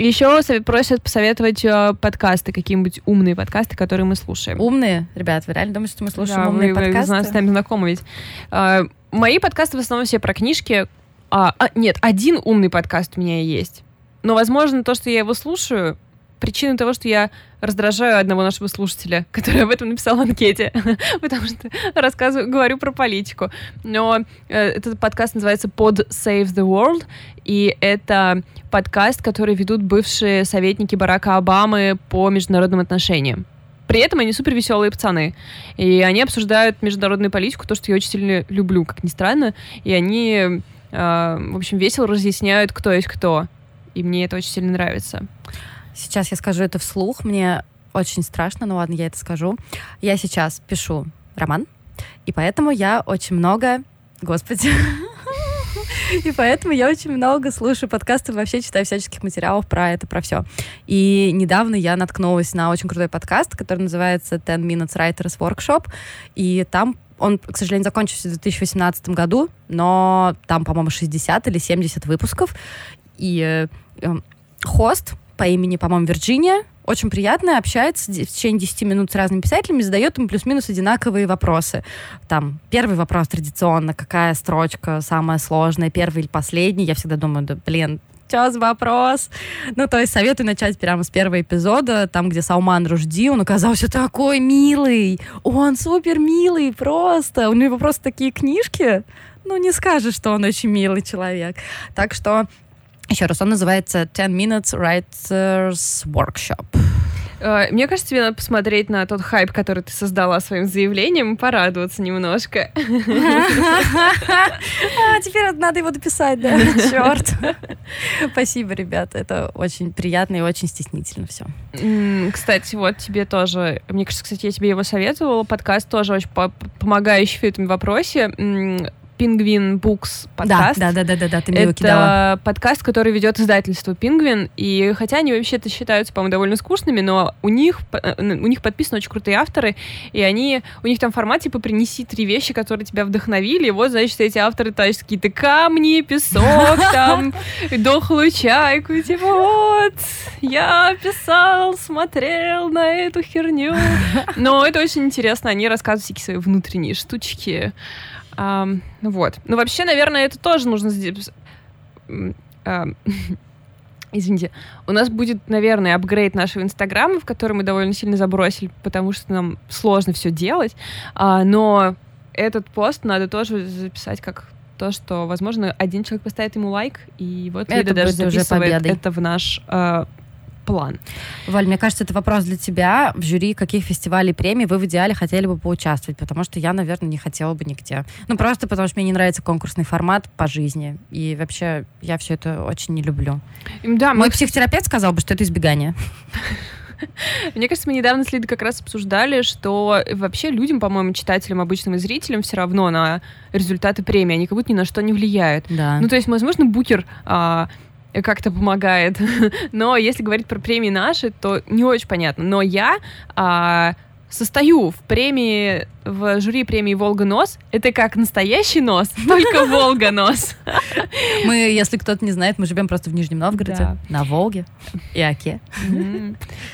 Еще просят посоветовать э, подкасты, какие-нибудь умные подкасты, которые мы слушаем. Умные? Ребят, вы реально думаете, что мы слушаем да, умные вы, подкасты? Вы с нами знакомы ведь. Э, мои подкасты в основном все про книжки. А, а, нет, один умный подкаст у меня есть. Но, возможно, то, что я его слушаю, причина того, что я раздражаю одного нашего слушателя, который об этом написал в анкете, потому что рассказываю, говорю про политику. Но э, этот подкаст называется Pod Save the World, и это подкаст, который ведут бывшие советники Барака Обамы по международным отношениям. При этом они супер веселые пацаны. И они обсуждают международную политику, то, что я очень сильно люблю, как ни странно. И они, э, в общем, весело разъясняют, кто есть кто. И мне это очень сильно нравится. Сейчас я скажу это вслух. Мне очень страшно, но ладно, я это скажу. Я сейчас пишу роман, и поэтому я очень много... Господи. И поэтому я очень много слушаю подкастов, вообще читаю всяческих материалов про это, про все. И недавно я наткнулась на очень крутой подкаст, который называется Ten Minutes Writers Workshop. И там он, к сожалению, закончился в 2018 году, но там, по-моему, 60 или 70 выпусков. И э, э, хост по имени, по-моему, Вирджиния, очень приятная, общается в течение 10 минут с разными писателями, задает им плюс-минус одинаковые вопросы. Там, первый вопрос традиционно, какая строчка самая сложная, первый или последний. Я всегда думаю, да, блин, сейчас вопрос. Ну, то есть советую начать прямо с первого эпизода, там, где Салман Ружди, он оказался такой милый, он супер милый просто, у него просто такие книжки, ну, не скажешь, что он очень милый человек. Так что еще раз, он называется 10 Minutes Writers Workshop. Э, мне кажется, тебе надо посмотреть на тот хайп, который ты создала своим заявлением, и порадоваться немножко. А, теперь надо его дописать, да? Черт. Спасибо, ребята. Это очень приятно и очень стеснительно все. Кстати, вот тебе тоже, мне кажется, кстати, я тебе его советовала, подкаст тоже очень помогающий в этом вопросе Пингвин Букс подкаст. Да, да, да, да, да, ты мне Это кидала. подкаст, который ведет издательство Пингвин, и хотя они вообще-то считаются, по-моему, довольно скучными, но у них, э, у них подписаны очень крутые авторы, и они, у них там формат, типа, принеси три вещи, которые тебя вдохновили, и вот, значит, эти авторы тащат какие-то камни, песок, там, дохлую чайку, типа, вот, я писал, смотрел на эту херню. Но это очень интересно, они рассказывают всякие свои внутренние штучки, а, вот. Ну, вообще, наверное, это тоже нужно. А, извините, у нас будет, наверное, апгрейд нашего Инстаграма, в который мы довольно сильно забросили, потому что нам сложно все делать. А, но этот пост надо тоже записать как то, что, возможно, один человек поставит ему лайк, и вот это даже записывает это в наш э, план. Валь, мне кажется, это вопрос для тебя. В жюри каких фестивалей премий вы в идеале хотели бы поучаствовать? Потому что я, наверное, не хотела бы нигде. Ну, просто потому что мне не нравится конкурсный формат по жизни. И вообще я все это очень не люблю. Да, Мой мы... психотерапевт сказал бы, что это избегание. Мне кажется, мы недавно с Лидой как раз обсуждали, что вообще людям, по-моему, читателям, обычным и зрителям все равно на результаты премии, они как будто ни на что не влияют. Да. Ну, то есть, возможно, Букер а, как-то помогает. Но если говорить про премии наши, то не очень понятно. Но я а, состою в премии, в жюри премии «Волга нос». Это как настоящий нос, только «Волга нос». Мы, если кто-то не знает, мы живем просто в Нижнем Новгороде, да. на Волге и Оке.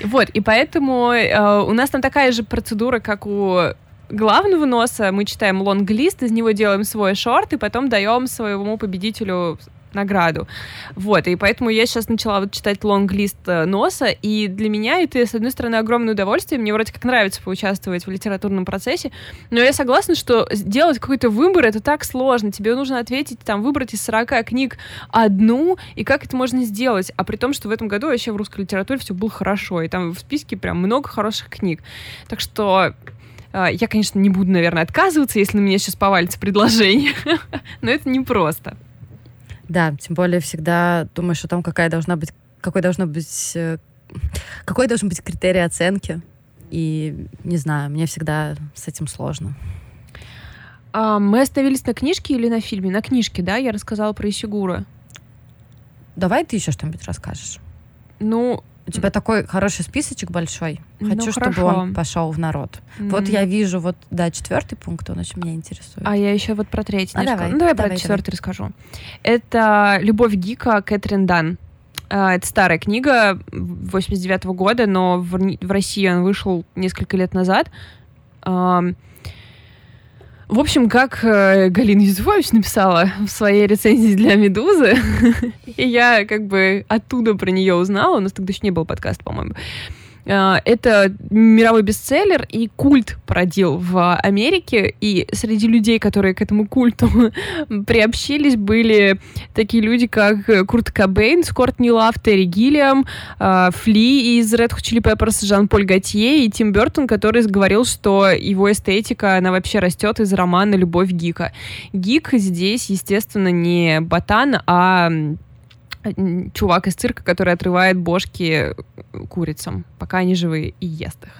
Вот, и поэтому э, у нас там такая же процедура, как у главного носа мы читаем лонг-лист, из него делаем свой шорт, и потом даем своему победителю награду. Вот, и поэтому я сейчас начала вот читать лонг-лист э, носа, и для меня это, с одной стороны, огромное удовольствие, мне вроде как нравится поучаствовать в литературном процессе, но я согласна, что сделать какой-то выбор — это так сложно, тебе нужно ответить, там, выбрать из 40 книг одну, и как это можно сделать, а при том, что в этом году вообще в русской литературе все было хорошо, и там в списке прям много хороших книг. Так что э, я, конечно, не буду, наверное, отказываться, если на меня сейчас повалится предложение, но это непросто. Да, тем более всегда думаешь о том, какая должна быть, какой должно быть, э, какой должен быть критерий оценки. И не знаю, мне всегда с этим сложно. А, мы остановились на книжке или на фильме? На книжке, да? Я рассказала про Исигура. Давай ты еще что-нибудь расскажешь. Ну, у тебя такой хороший списочек большой. Ну, Хочу, ну, чтобы он пошел в народ. Mm-hmm. Вот я вижу, вот, да, четвертый пункт, он очень меня интересует. А я еще вот про третий. А давай, ну, давай, давай про четвертый расскажу. Это «Любовь Гика» Кэтрин Дан. А, это старая книга 89 -го года, но в, в России он вышел несколько лет назад. В общем, как э, Галина Юзефович написала в своей рецензии для «Медузы», и я как бы оттуда про нее узнала, у нас тогда еще не был подкаст, по-моему, это мировой бестселлер, и культ породил в Америке, и среди людей, которые к этому культу приобщились, были такие люди, как Курт Кобейн, Скортни Лав, Терри Гиллиам, э, Фли из Red Hot Chili Peppers, Жан-Поль Готье и Тим Бертон, который говорил, что его эстетика, она вообще растет из романа «Любовь Гика». Гик здесь, естественно, не ботан, а чувак из цирка, который отрывает бошки курицам, пока они живые, и ест их.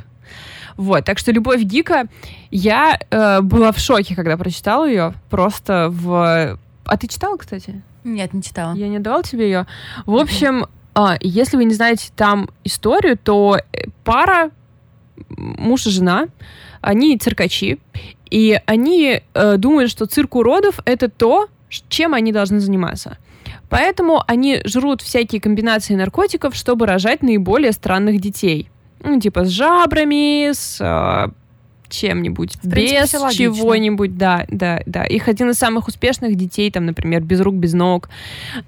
Вот, так что «Любовь Гика», я э, была в шоке, когда прочитала ее, просто в... А ты читала, кстати? Нет, не читала. Я не давала тебе ее. В общем, э, если вы не знаете там историю, то э, пара, муж и жена, они циркачи, и они э, думают, что цирк уродов — это то, чем они должны заниматься. Поэтому они жрут всякие комбинации наркотиков, чтобы рожать наиболее странных детей. Ну, типа с жабрами, с э, чем-нибудь, без чего-нибудь, да, да, да. Их один из самых успешных детей, там, например, без рук, без ног.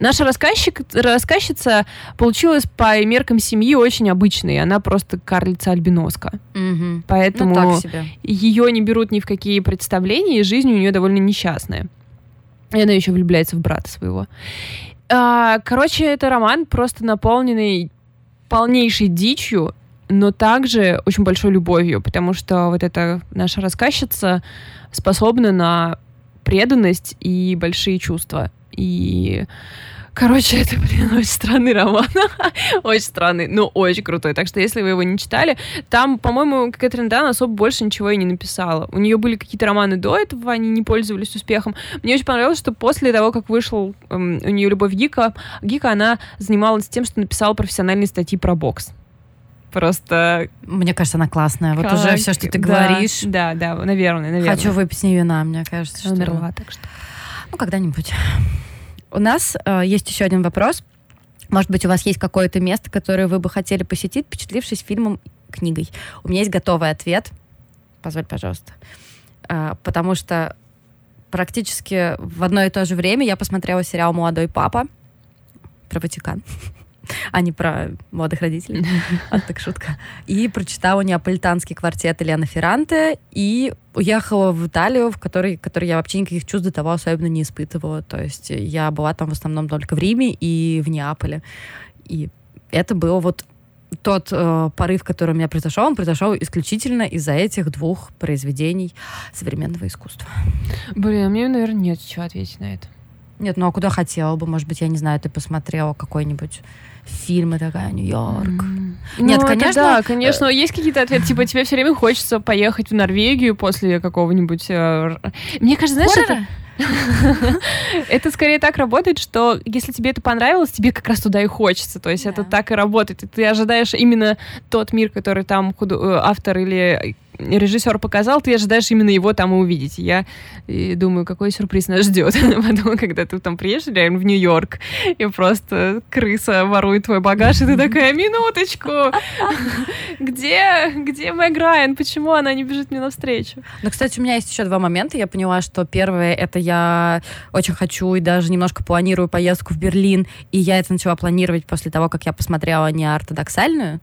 Наша рассказчик, рассказчица получилась по меркам семьи очень обычной. Она просто карлица-альбиноска. Угу. Поэтому ну, ее не берут ни в какие представления, и жизнь у нее довольно несчастная. И она еще влюбляется в брата своего. А, короче, это роман просто наполненный полнейшей дичью, но также очень большой любовью, потому что вот эта наша рассказчица способна на преданность и большие чувства. И Короче, это, блин, очень странный роман. очень странный, но очень крутой. Так что, если вы его не читали, там, по-моему, Кэтрин Дан особо больше ничего и не написала. У нее были какие-то романы до этого, они не пользовались успехом. Мне очень понравилось, что после того, как вышел эм, у нее «Любовь Гика», Гика, она занималась тем, что написала профессиональные статьи про бокс. Просто... Мне кажется, она классная. Вот уже все, что ты да, говоришь. Да, да, наверное, наверное. Хочу выпить с нее вина, мне кажется. Что... Умерла, так что... Ну, когда-нибудь. У нас э, есть еще один вопрос. Может быть, у вас есть какое-то место, которое вы бы хотели посетить, впечатлившись фильмом, книгой? У меня есть готовый ответ. Позволь, пожалуйста. Э, потому что практически в одно и то же время я посмотрела сериал «Молодой папа» про Ватикан а не про молодых родителей. А так шутка. И прочитала неаполитанский квартет Елена Ферранте и уехала в Италию, в которой, в которой я вообще никаких чувств до того особенно не испытывала. То есть я была там в основном только в Риме и в Неаполе. И это было вот тот э, порыв, который у меня произошел, он произошел исключительно из-за этих двух произведений современного искусства. Блин, а мне, наверное, нет чего ответить на это. Нет, ну а куда хотела бы? Может быть, я не знаю, ты посмотрела какой-нибудь фильмы такая, Нью-Йорк. Mm. Нет, ну, конечно. Да, конечно, есть какие-то ответы. Типа, тебе все время хочется поехать в Норвегию после какого-нибудь... Э, мне кажется, знаешь, это... это скорее так работает, что если тебе это понравилось, тебе как раз туда и хочется. То есть это так и работает. И ты ожидаешь именно тот мир, который там э, автор или режиссер показал, ты ожидаешь именно его там увидеть. Я и думаю, какой сюрприз нас ждет. Потом, когда ты там приедешь реально в Нью-Йорк, и просто крыса ворует твой багаж, и ты такая, минуточку, где, где Мэг Райан? Почему она не бежит мне навстречу? Ну, кстати, у меня есть еще два момента. Я поняла, что первое, это я очень хочу и даже немножко планирую поездку в Берлин, и я это начала планировать после того, как я посмотрела неортодоксальную.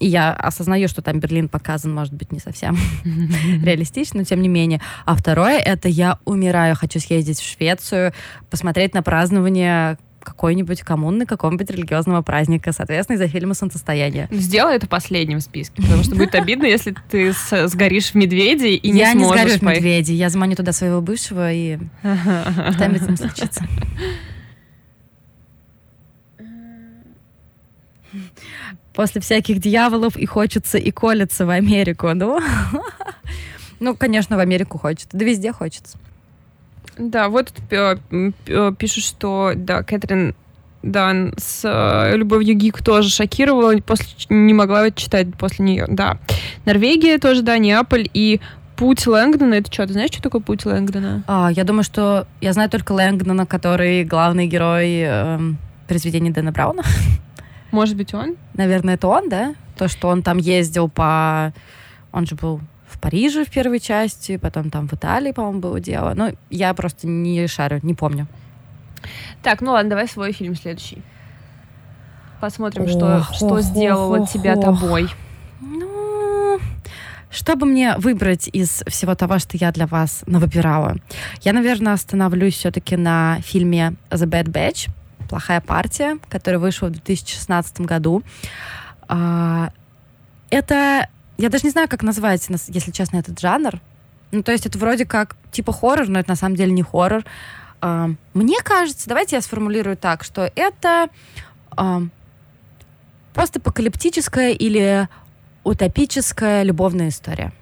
И я осознаю, что там Берлин показан, может быть, не совсем реалистично, но тем не менее. А второе, это я умираю, хочу съездить в Швецию, посмотреть на празднование какой-нибудь коммуны, какого-нибудь религиозного праздника, соответственно, из-за фильма «Солнцестояние». Сделай это последним в списке, потому что будет обидно, если ты сгоришь в «Медведи» и не я сможешь... Я не сгорю в «Медведи», я заманю туда своего бывшего, и что-нибудь с случится. После всяких дьяволов и хочется и колется в Америку, ну... Ну, конечно, в Америку хочется. Да везде хочется. Да, вот пишут, что да, Кэтрин Дан с э, «Любовью Гик» тоже шокировала, после, не могла читать после нее, да. Норвегия тоже, да, Неаполь и Путь Лэнгдона, это что, ты знаешь, что такое Путь Лэнгдона? А, я думаю, что я знаю только Лэнгдона, который главный герой э, произведения Дэна Брауна. Может быть, он? Наверное, это он, да? То, что он там ездил по... Он же был в Париже в первой части, потом там в Италии, по-моему, было дело. Ну, я просто не шарю, не помню. Так, ну ладно, давай свой фильм следующий. Посмотрим, ох, что, ох, что сделало ох, тебя ох. тобой. Ну, чтобы мне выбрать из всего того, что я для вас навыбирала, я, наверное, остановлюсь все-таки на фильме The Bad Batch «Плохая партия», который вышел в 2016 году. А, это... Я даже не знаю, как назвать, если честно, этот жанр. Ну, то есть это вроде как типа хоррор, но это на самом деле не хоррор. А, мне кажется, давайте я сформулирую так, что это а, постапокалиптическая или утопическая любовная история.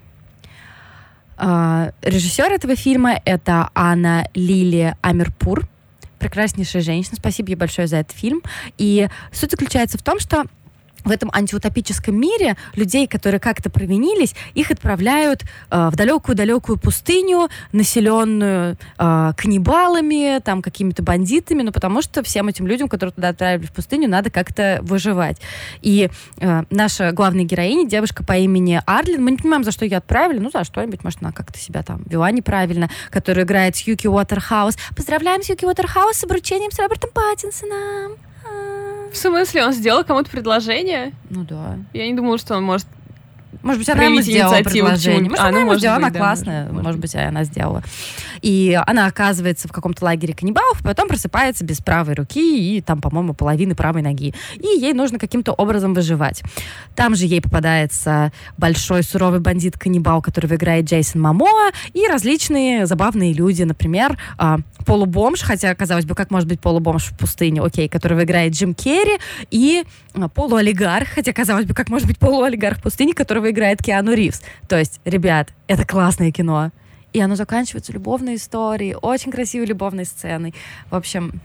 Режиссер этого фильма это Анна Лили Амирпур прекраснейшая женщина. Спасибо ей большое за этот фильм. И суть заключается в том, что в этом антиутопическом мире людей, которые как-то провинились, их отправляют э, в далекую-далекую пустыню, населенную э, каннибалами, там какими-то бандитами, ну потому что всем этим людям, которые туда отправили в пустыню, надо как-то выживать. И э, наша главная героиня, девушка по имени Арлин, мы не понимаем, за что ее отправили, ну за что-нибудь, может, она как-то себя там вела неправильно, которая играет Сьюки Уотерхаус. Поздравляем Сьюки Уотерхаус с обручением с Робертом Паттинсоном. В смысле, он сделал кому-то предложение? Ну да. Я не думала, что он может может быть, она ему сделала предложение. Может, а, она ну, ему сделала, она да, классная. Может, может быть, она сделала. И она оказывается в каком-то лагере каннибалов, потом просыпается без правой руки и там, по-моему, половины правой ноги. И ей нужно каким-то образом выживать. Там же ей попадается большой суровый бандит-каннибал, который играет Джейсон Мамоа, и различные забавные люди. Например, а, полубомж, хотя, казалось бы, как может быть полубомж в пустыне, окей, которого играет Джим Керри, и а, полуолигарх, хотя, казалось бы, как может быть полуолигарх в пустыне, которого играет Киану Ривз. То есть, ребят, это классное кино. И оно заканчивается любовной историей, очень красивой любовной сценой. В общем...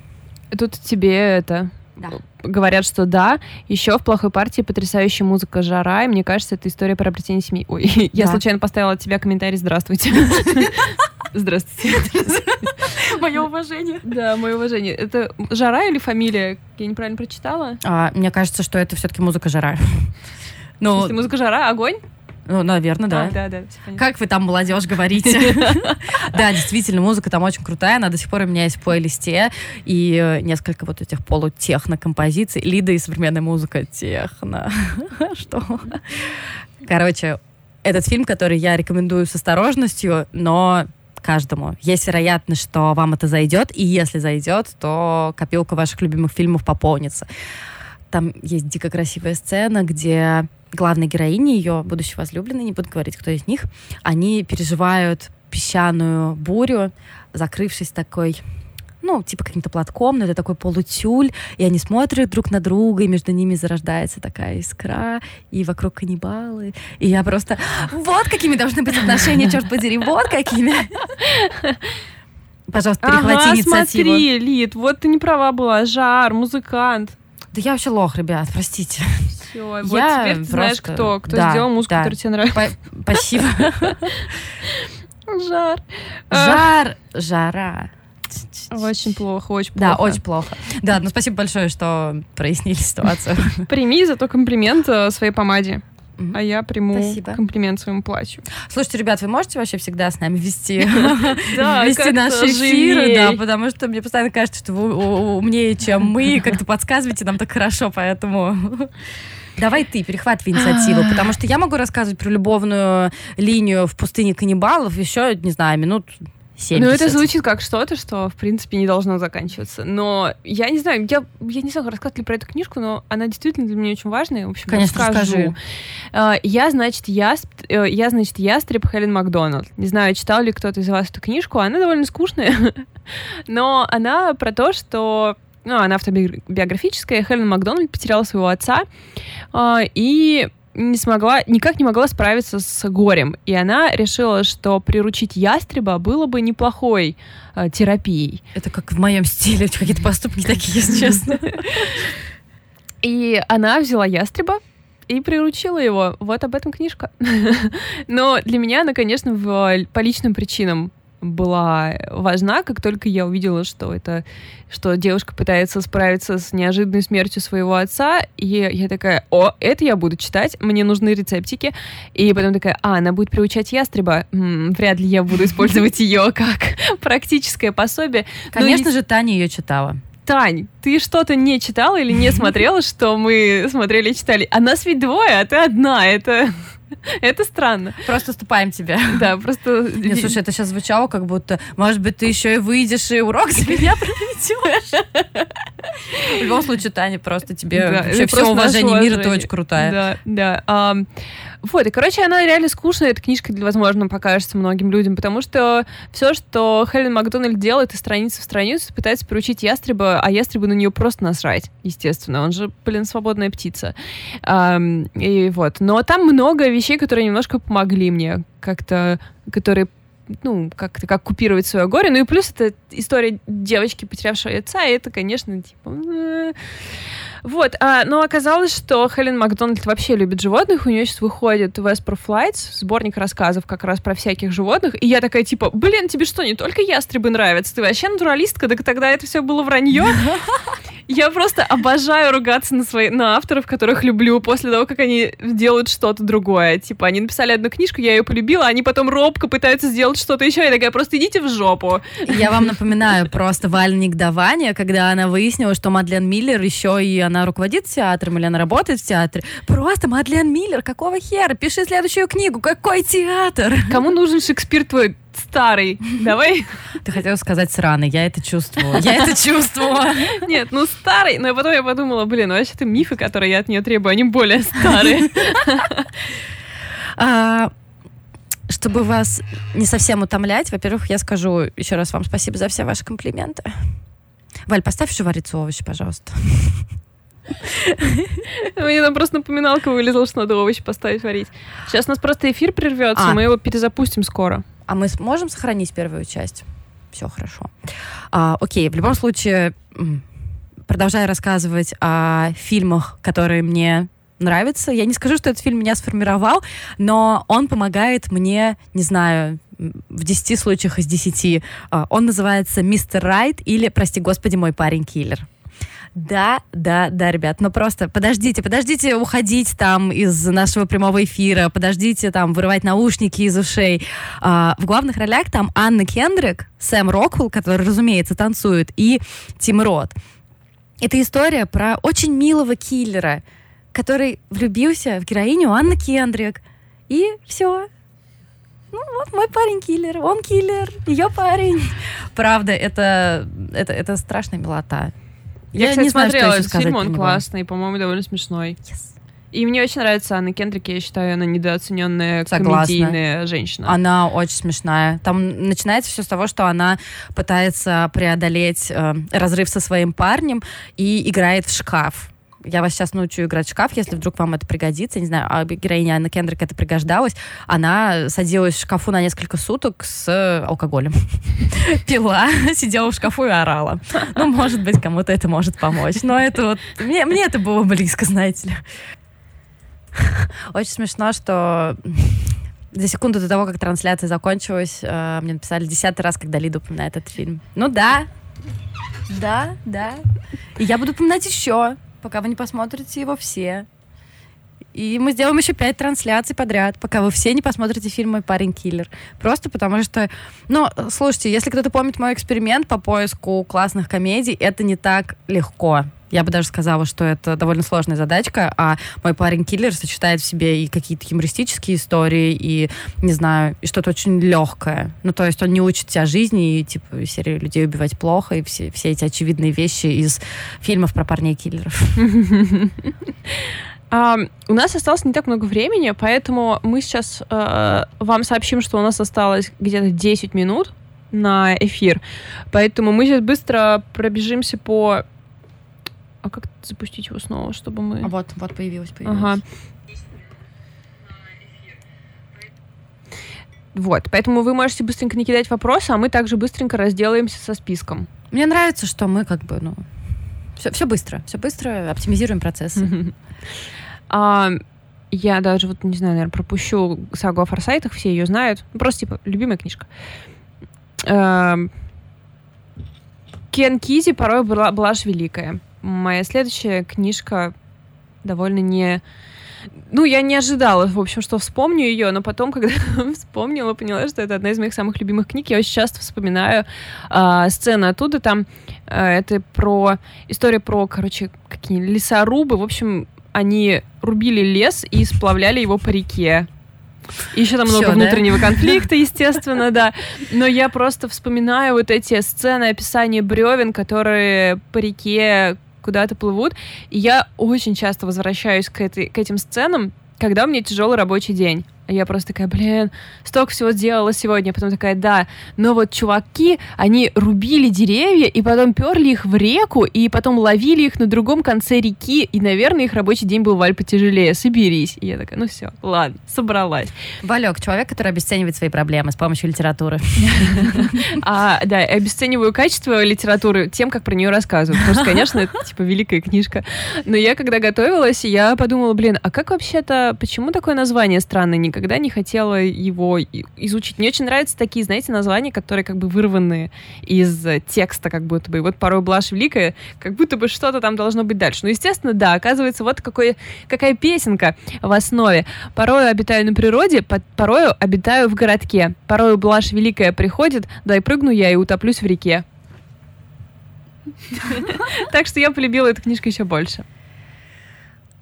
Тут тебе это да. Говорят, что да. Еще в плохой партии потрясающая музыка жара. И мне кажется, это история про обретение семьи. Ой, да. я случайно поставила от тебя комментарий. Здравствуйте. Здравствуйте. Мое уважение. Да, мое уважение. Это жара или фамилия? Я неправильно прочитала? А, мне кажется, что это все-таки музыка жара. Ну, музыка жара, огонь? Ну, наверное, да. А, да, да. Как вы там, молодежь, говорите? Да, действительно, музыка там очень крутая. Она до сих пор у меня есть в плейлисте. И э, несколько вот этих полутехно-композиций. Лида и современная музыка техно. Что? Короче, этот фильм, который я рекомендую с осторожностью, но каждому. Есть вероятность, что вам это зайдет, и если зайдет, то копилка ваших любимых фильмов пополнится. Там есть дико красивая сцена, где главной героини, ее будущей возлюбленной, не буду говорить, кто из них, они переживают песчаную бурю, закрывшись такой ну, типа каким-то платком, но это такой полутюль, и они смотрят друг на друга, и между ними зарождается такая искра, и вокруг каннибалы. И я просто, вот какими должны быть отношения, черт подери, вот какими. Пожалуйста, перехвати ага, инициативу. смотри, Лид, вот ты не права была, жар, музыкант. Да я вообще лох, ребят, простите. Все, вот теперь ты знаешь, просто- кто, кто да, сделал музыку, да. которая тебе нравится. Па- Спасибо. Жар. А, Жар, жара. Очень плохо, очень Да, плохо. очень плохо. Да, ну спасибо большое, что прояснили ситуацию. Прими зато комплимент э, своей помаде. А я приму Спасибо. комплимент своему платью. Слушайте, ребят, вы можете вообще всегда с нами вести, вести наши эфиры, да, потому что мне постоянно кажется, что вы умнее, чем мы, как-то подсказываете нам так хорошо, поэтому... Давай ты, перехватывай инициативу, потому что я могу рассказывать про любовную линию в пустыне каннибалов еще, не знаю, минут 70. Ну, это звучит как что-то, что, в принципе, не должно заканчиваться. Но я не знаю, я, я не знаю, рассказать ли про эту книжку, но она действительно для меня очень важная. В общем, Конечно, расскажу. расскажи. А, Я, значит, ясп, э, я, значит, ястреб Хелен Макдоналд. Не знаю, читал ли кто-то из вас эту книжку. Она довольно скучная, но она про то, что ну, она автобиографическая. Хелен Макдональд потеряла своего отца а, и не смогла, никак не могла справиться с горем. И она решила, что приручить ястреба было бы неплохой а, терапией. Это как в моем стиле, какие-то поступки такие, если честно. И она взяла ястреба и приручила его. Вот об этом книжка. Но для меня она, конечно, в- по личным причинам была важна, как только я увидела, что это, что девушка пытается справиться с неожиданной смертью своего отца, и я такая, о, это я буду читать, мне нужны рецептики, и потом такая, а, она будет приучать ястреба, М, вряд ли я буду использовать ее как практическое пособие. Ну, Конечно не- же, Таня ее читала. Тань, ты что-то не читала или не смотрела, что мы смотрели и читали? А нас ведь двое, а ты одна. Это, это странно. Просто ступаем тебя. Да, просто... Нет, слушай, это сейчас звучало, как будто, может быть, ты еще и выйдешь и урок за меня проведешь. В любом случае, Таня, просто тебе вообще все уважение мира, ты очень крутая. Да, да. Вот, и, короче, она реально скучная, эта книжка, для- возможно, покажется многим людям, потому что все, что Хелен Макдональд делает из страницы в страницу, пытается приучить ястреба, а ястребу на нее просто насрать, естественно. Он же, блин, свободная птица. И вот. Но там много вещей, которые немножко помогли мне, как-то, которые ну, как-то как купировать свое горе. Ну и плюс это история девочки, потерявшей отца, и это, конечно, типа... Вот, а, но оказалось, что Хелен Макдональд вообще любит животных, у нее сейчас выходит Vesper Flights, сборник рассказов как раз про всяких животных, и я такая, типа, блин, тебе что, не только ястребы нравятся, ты вообще натуралистка, так тогда это все было вранье? Я просто обожаю ругаться на, свои, на авторов, которых люблю, после того, как они делают что-то другое. Типа, они написали одну книжку, я ее полюбила, а они потом робко пытаются сделать что-то еще. Я такая, просто идите в жопу. Я вам напоминаю просто Валь негодование, когда она выяснила, что Мадлен Миллер еще и она руководит театром или она работает в театре. Просто Мадлен Миллер, какого хера? Пиши следующую книгу. Какой театр? Кому нужен Шекспир твой старый? Давай. Ты хотела сказать сраный, я это чувствовала. Я это чувствовала. Нет, ну старый. Но потом я подумала, блин, ну вообще-то мифы, которые я от нее требую, они более старые. А, Чтобы вас не совсем утомлять, во-первых, я скажу еще раз вам спасибо за все ваши комплименты. Валь, поставь еще вариться овощи, пожалуйста. Мне там просто напоминалка вылезла, что надо овощи поставить варить. Сейчас у нас просто эфир прервется, А. мы его перезапустим скоро. А мы сможем сохранить первую часть? Все хорошо. А, окей, в любом случае, продолжая рассказывать о фильмах, которые мне нравятся, я не скажу, что этот фильм меня сформировал, но он помогает мне, не знаю, в 10 случаях из 10. А, Он называется «Мистер Райт» или «Прости господи, мой парень киллер». Да, да, да, ребят, ну просто подождите, подождите уходить там из нашего прямого эфира, подождите там вырывать наушники из ушей. А, в главных ролях там Анна Кендрик, Сэм Роквелл, который, разумеется, танцует, и Тим Рот. Это история про очень милого киллера, который влюбился в героиню Анны Кендрик. И все. Ну вот мой парень киллер, он киллер, ее парень. Правда, это, это, это страшная милота. Я, кстати, не знаю, смотрела еще этот фильм, он классный, по-моему, довольно смешной. Yes. И мне очень нравится Анна Кендрик, я считаю, она недооцененная Согласна. комедийная женщина. Она очень смешная. Там начинается все с того, что она пытается преодолеть э, разрыв со своим парнем и играет в шкаф. Я вас сейчас научу играть в шкаф, если вдруг вам это пригодится. Не знаю, а героиня Анна Кендрик это пригождалось. Она садилась в шкафу на несколько суток с э, алкоголем. Пила, сидела в шкафу и орала. Ну, может быть, кому-то это может помочь. Но это вот... Мне, мне это было близко, знаете ли. Очень смешно, что за секунду до того, как трансляция закончилась, э, мне написали десятый раз, когда Лида упоминает этот фильм. Ну да, да, да. И я буду упоминать еще, пока вы не посмотрите его все. И мы сделаем еще пять трансляций подряд, пока вы все не посмотрите фильм «Мой парень киллер». Просто потому что... Ну, слушайте, если кто-то помнит мой эксперимент по поиску классных комедий, это не так легко. Я бы даже сказала, что это довольно сложная задачка, а мой парень киллер сочетает в себе и какие-то юмористические истории, и, не знаю, и что-то очень легкое. Ну, то есть он не учит тебя жизни, и, типа, серию людей убивать плохо, и все, все эти очевидные вещи из фильмов про парней киллеров. А, у нас осталось не так много времени, поэтому мы сейчас э, вам сообщим, что у нас осталось где-то 10 минут на эфир. Поэтому мы сейчас быстро пробежимся по... А как запустить его снова, чтобы мы... А вот, вот появилось, появилось. Ага. Вот, поэтому вы можете быстренько накидать вопросы, а мы также быстренько разделаемся со списком. Мне нравится, что мы как бы, ну, все, все быстро, все быстро, оптимизируем процессы. А, я даже, вот, не знаю, наверное, пропущу сагу о форсайтах, все ее знают. Ну, просто, типа, любимая книжка. А, Кен Кизи порой была, блажь великая. Моя следующая книжка довольно не... Ну, я не ожидала, в общем, что вспомню ее, но потом, когда вспомнила, поняла, что это одна из моих самых любимых книг. Я очень часто вспоминаю э, сцены оттуда. Там э, это про история про, короче, какие лесорубы. В общем, они рубили лес и сплавляли его по реке. И еще там много Всё, внутреннего да? конфликта, естественно, да. Но я просто вспоминаю вот эти сцены описания бревен, которые по реке куда-то плывут. И я очень часто возвращаюсь к, этой, к этим сценам, когда у меня тяжелый рабочий день. Я просто такая, блин, столько всего сделала сегодня. Потом такая, да. Но вот чуваки, они рубили деревья и потом перли их в реку, и потом ловили их на другом конце реки, и, наверное, их рабочий день был валь потяжелее. Соберись. И я такая, ну все, ладно, собралась. Валек, человек, который обесценивает свои проблемы с помощью литературы. А, да, обесцениваю качество литературы тем, как про нее рассказываю. Потому что, конечно, это, типа, великая книжка. Но я, когда готовилась, я подумала, блин, а как вообще-то, почему такое название странное? никогда не хотела его изучить. Мне очень нравятся такие, знаете, названия, которые как бы вырваны из текста, как будто бы. И вот порой блажь великая, как будто бы что-то там должно быть дальше. Ну, естественно, да, оказывается, вот какой, какая песенка в основе. Порой обитаю на природе, порою обитаю в городке. Порой блажь великая приходит, дай прыгну я и утоплюсь в реке. Так что я полюбила эту книжку еще больше.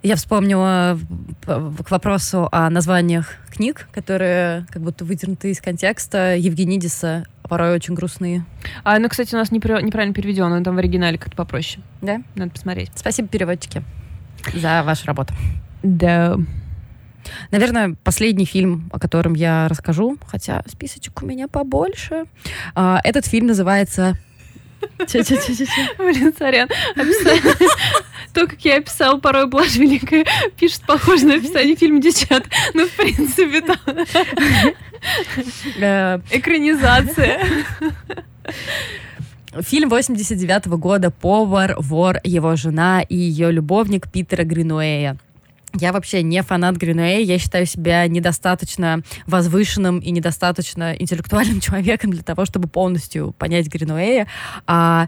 Я вспомнила к вопросу о названиях книг, которые как будто выдернуты из контекста Евгенидиса, порой очень грустные. А, ну, кстати, у нас неправильно переведено, он там в оригинале как-то попроще. Да? Надо посмотреть. Спасибо, переводчики, за вашу работу. Да. Наверное, последний фильм, о котором я расскажу, хотя списочек у меня побольше. А, этот фильм называется Блин, сорян. То, как я описал порой блажь великая, пишет похоже на описание фильма «Девчат». Ну, в принципе, там... Э, экранизация. Фильм 89 -го года «Повар, вор, его жена и ее любовник Питера Гринуэя». Я вообще не фанат Гринуэй, я считаю себя недостаточно возвышенным и недостаточно интеллектуальным человеком для того, чтобы полностью понять Гринуэя. А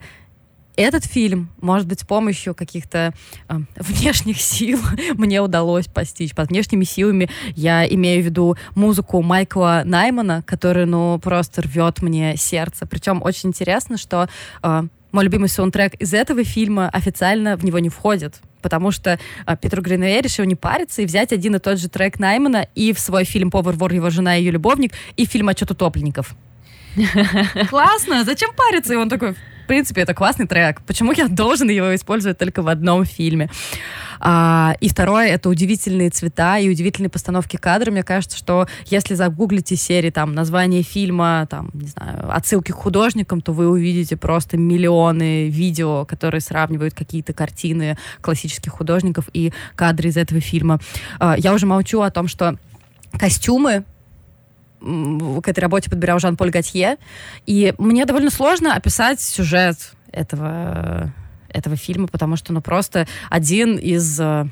этот фильм, может быть, с помощью каких-то э, внешних сил мне удалось постичь. Под внешними силами я имею в виду музыку Майкла Наймана, который, ну, просто рвет мне сердце. Причем очень интересно, что э, мой любимый саундтрек из этого фильма официально в него не входит потому что а, Петр Гринуэй решил не париться и взять один и тот же трек Наймана и в свой фильм «Повар, вор, его жена и ее любовник» и фильм «Отчет утопленников». Классно, зачем париться? И он такой, в принципе, это классный трек. Почему я должен его использовать только в одном фильме? А, и второе, это удивительные цвета и удивительные постановки кадра. Мне кажется, что если загуглите серии, там, название фильма, там, не знаю, отсылки к художникам, то вы увидите просто миллионы видео, которые сравнивают какие-то картины классических художников и кадры из этого фильма. А, я уже молчу о том, что костюмы к этой работе подбирал Жан-Поль Готье. И мне довольно сложно описать сюжет этого этого фильма, потому что, ну, просто один из... Э,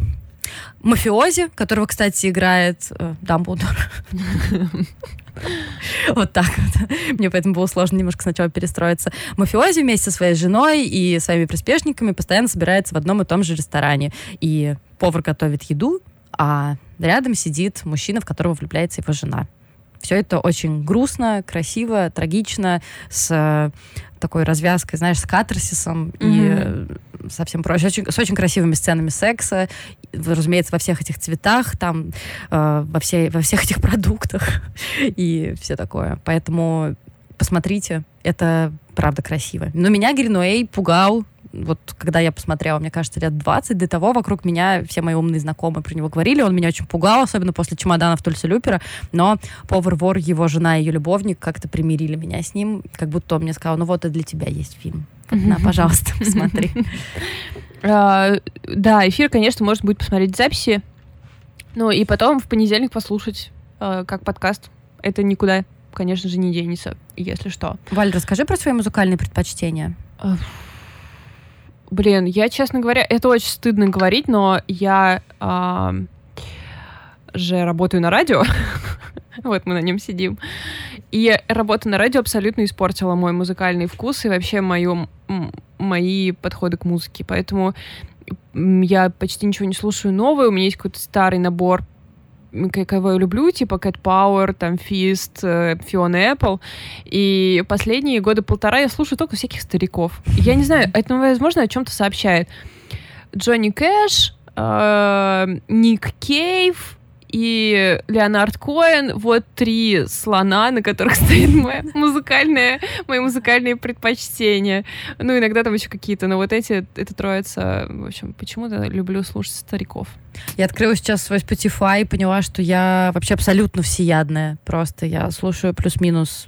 Мафиози, которого, кстати, играет э, Дамблдор. Вот так вот. Мне поэтому было сложно немножко сначала перестроиться. Мафиози вместе со своей женой и своими приспешниками постоянно собирается в одном и том же ресторане. И повар готовит еду, а рядом сидит мужчина, в которого влюбляется его жена. Все это очень грустно, красиво, трагично, с э, такой развязкой, знаешь, с катарсисом mm-hmm. и совсем прочее. Очень, с очень красивыми сценами секса, разумеется, во всех этих цветах, там, э, во, всей, во всех этих продуктах и все такое. Поэтому посмотрите, это правда красиво. Но меня Гринуэй пугал вот когда я посмотрела, мне кажется, лет 20, до того вокруг меня все мои умные знакомые про него говорили, он меня очень пугал, особенно после чемоданов Тульса Люпера, но повар-вор, его жена и ее любовник как-то примирили меня с ним, как будто он мне сказал, ну вот и для тебя есть фильм. На, пожалуйста, посмотри. А, да, эфир, конечно, можно будет посмотреть записи, ну и потом в понедельник послушать а, как подкаст. Это никуда, конечно же, не денется, если что. Валь, расскажи про свои музыкальные предпочтения. Блин, я, честно говоря, это очень стыдно говорить, но я э, же работаю на радио. вот мы на нем сидим. И работа на радио абсолютно испортила мой музыкальный вкус и вообще мою, мои подходы к музыке. Поэтому я почти ничего не слушаю новое. У меня есть какой-то старый набор кого я люблю, типа Cat Power, там Fist, Fiona Apple. И последние года полтора я слушаю только всяких стариков. Я не знаю, это, возможно, о чем-то сообщает. Джонни Кэш, э, Ник Кейв, и Леонард Коэн. Вот три слона, на которых стоит моя музыкальная, мои музыкальные предпочтения. Ну, иногда там еще какие-то, но вот эти, это троица, в общем, почему-то люблю слушать стариков. Я открыла сейчас свой Spotify и поняла, что я вообще абсолютно всеядная. Просто я слушаю плюс-минус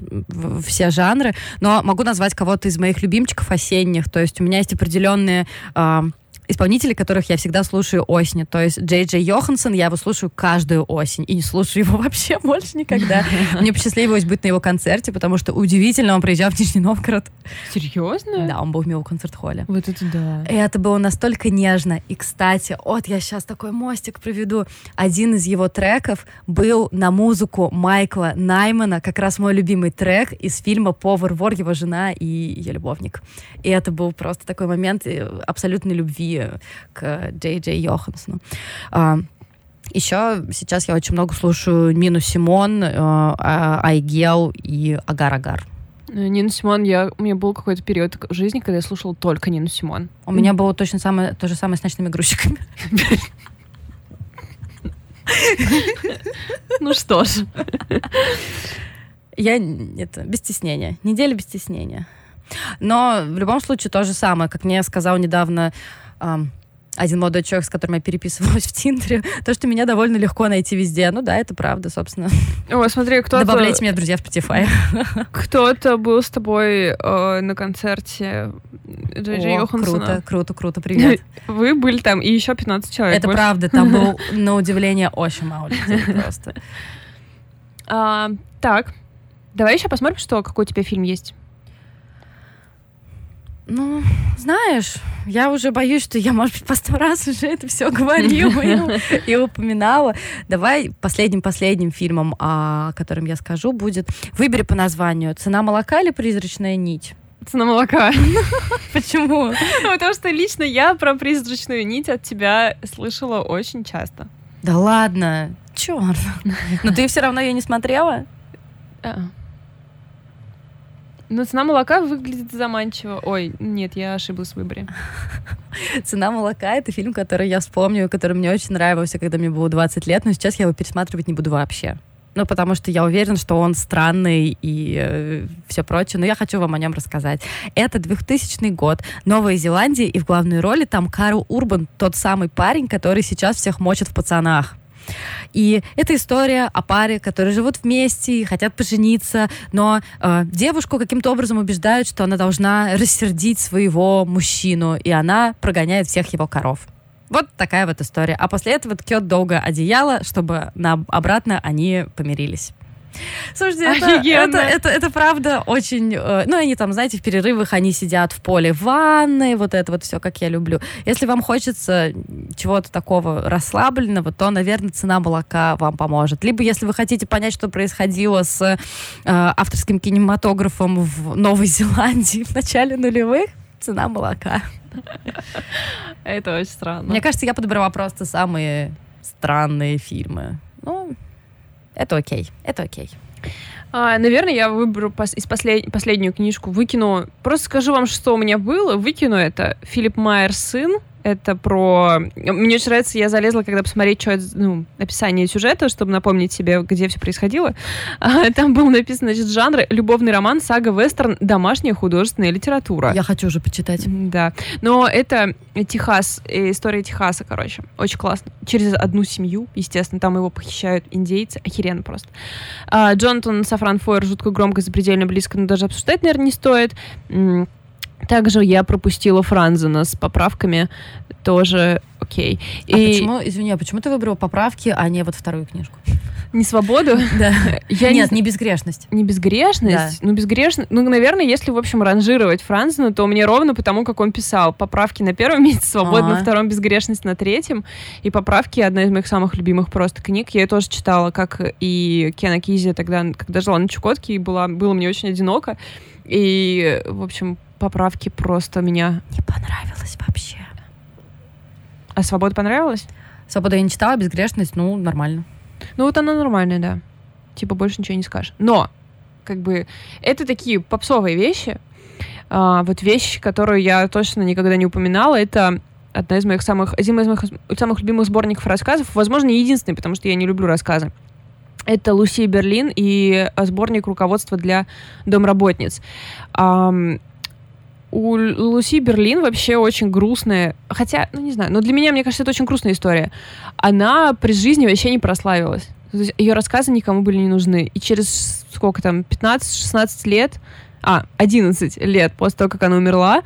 все жанры, но могу назвать кого-то из моих любимчиков осенних. То есть у меня есть определенные э, исполнителей, которых я всегда слушаю осенью. То есть Джей Джей Йоханссон, я его слушаю каждую осень и не слушаю его вообще больше никогда. Мне посчастливилось быть на его концерте, потому что удивительно, он приезжал в Нижний Новгород. Серьезно? Да, он был в Милу концерт-холле. Вот это да. И это было настолько нежно. И, кстати, вот я сейчас такой мостик проведу. Один из его треков был на музыку Майкла Наймана, как раз мой любимый трек из фильма «Повар, вор, его жена и ее любовник». И это был просто такой момент э, абсолютной любви к Джей Джей Йоханссону. А, еще сейчас я очень много слушаю Нину Симон, э, а, Айгел и Агар-Агар. Э, Нину Симон, я, у меня был какой-то период жизни, когда я слушала только Нину Симон. У mm. меня было точно самое, то же самое с ночными грузчиками. Ну что ж. Я, это, без стеснения. Неделя без стеснения. Но в любом случае то же самое, как мне сказал недавно один молодой человек, с которым я переписывалась в Тиндере, то, что меня довольно легко найти везде. Ну да, это правда, собственно. О, смотри, кто-то... Добавляйте меня друзья в Spotify. Кто-то был с тобой э, на концерте Джей Йоханссона. Круто, круто, круто, привет. Вы были там, и еще 15 человек. Это правда, там был, на удивление, очень мало людей просто. А, так, давай еще посмотрим, что какой у тебя фильм есть. Ну, знаешь, я уже боюсь, что я, может быть, по сто раз уже это все говорила и упоминала. Давай последним-последним фильмом, о котором я скажу, будет «Выбери по названию. Цена молока или призрачная нить?» Цена молока. Почему? Ну, потому что лично я про призрачную нить от тебя слышала очень часто. Да ладно, черт. Но ты все равно ее не смотрела? Но цена молока выглядит заманчиво. Ой, нет, я ошиблась в выборе. «Цена молока» — это фильм, который я вспомню, который мне очень нравился, когда мне было 20 лет, но сейчас я его пересматривать не буду вообще. Ну, потому что я уверена, что он странный и э, все прочее, но я хочу вам о нем рассказать. Это 2000 год, Новая Зеландия, и в главной роли там Карл Урбан, тот самый парень, который сейчас всех мочит в пацанах. И это история о паре, которые живут вместе и хотят пожениться, но э, девушку каким-то образом убеждают, что она должна рассердить своего мужчину, и она прогоняет всех его коров. Вот такая вот история. А после этого ткет долго одеяло, чтобы на, обратно они помирились. Слушайте, это, это, это, это правда очень... Э, ну, они там, знаете, в перерывах они сидят в поле ванны, вот это вот все, как я люблю. Если вам хочется чего-то такого расслабленного, то, наверное, цена молока вам поможет. Либо, если вы хотите понять, что происходило с э, авторским кинематографом в Новой Зеландии в начале нулевых, цена молока. Это очень странно. Мне кажется, я подобрала просто самые странные фильмы. Ну, это окей, это окей. А, наверное, я выберу пос- из послед- последнюю книжку, выкину. Просто скажу вам, что у меня было, выкину это. Филипп Майер сын это про... Мне очень нравится, я залезла, когда посмотреть, что ну, описание сюжета, чтобы напомнить себе, где все происходило. А, там было написано, значит, жанр любовный роман, сага, вестерн, домашняя художественная литература. Я хочу уже почитать. Да. Но это Техас, э, история Техаса, короче. Очень классно. Через одну семью, естественно, там его похищают индейцы. Охеренно просто. А, Джонатан Сафран Фойер жутко громко, запредельно близко, но даже обсуждать, наверное, не стоит. Также я пропустила Франзена с поправками. Тоже окей. А И... почему, извини, а почему ты выбрала поправки, а не вот вторую книжку? Не свободу? Да. Я Нет, не, не безгрешность. Не безгрешность? Да. Ну, безгрешность. Ну, наверное, если, в общем, ранжировать Франзена, то мне ровно потому, как он писал. Поправки на первом месте, свободу на втором, безгрешность на третьем. И поправки одна из моих самых любимых просто книг. Я ее тоже читала, как и Кена Кизи тогда, когда жила на Чукотке, и была, было мне очень одиноко. И, в общем, поправки просто меня... Не понравилось вообще. А «Свобода» понравилась? «Свобода» я не читала, «Безгрешность», ну, нормально. Ну, вот она нормальная, да. Типа больше ничего не скажешь. Но, как бы, это такие попсовые вещи. А, вот вещь, которую я точно никогда не упоминала, это одна из моих самых, один из моих самых любимых сборников рассказов. Возможно, единственный, потому что я не люблю рассказы. Это Луси Берлин и сборник руководства для домработниц у Луси Берлин вообще очень грустная, хотя, ну не знаю, но для меня, мне кажется, это очень грустная история. Она при жизни вообще не прославилась. То есть ее рассказы никому были не нужны. И через сколько там, 15-16 лет, а, 11 лет после того, как она умерла,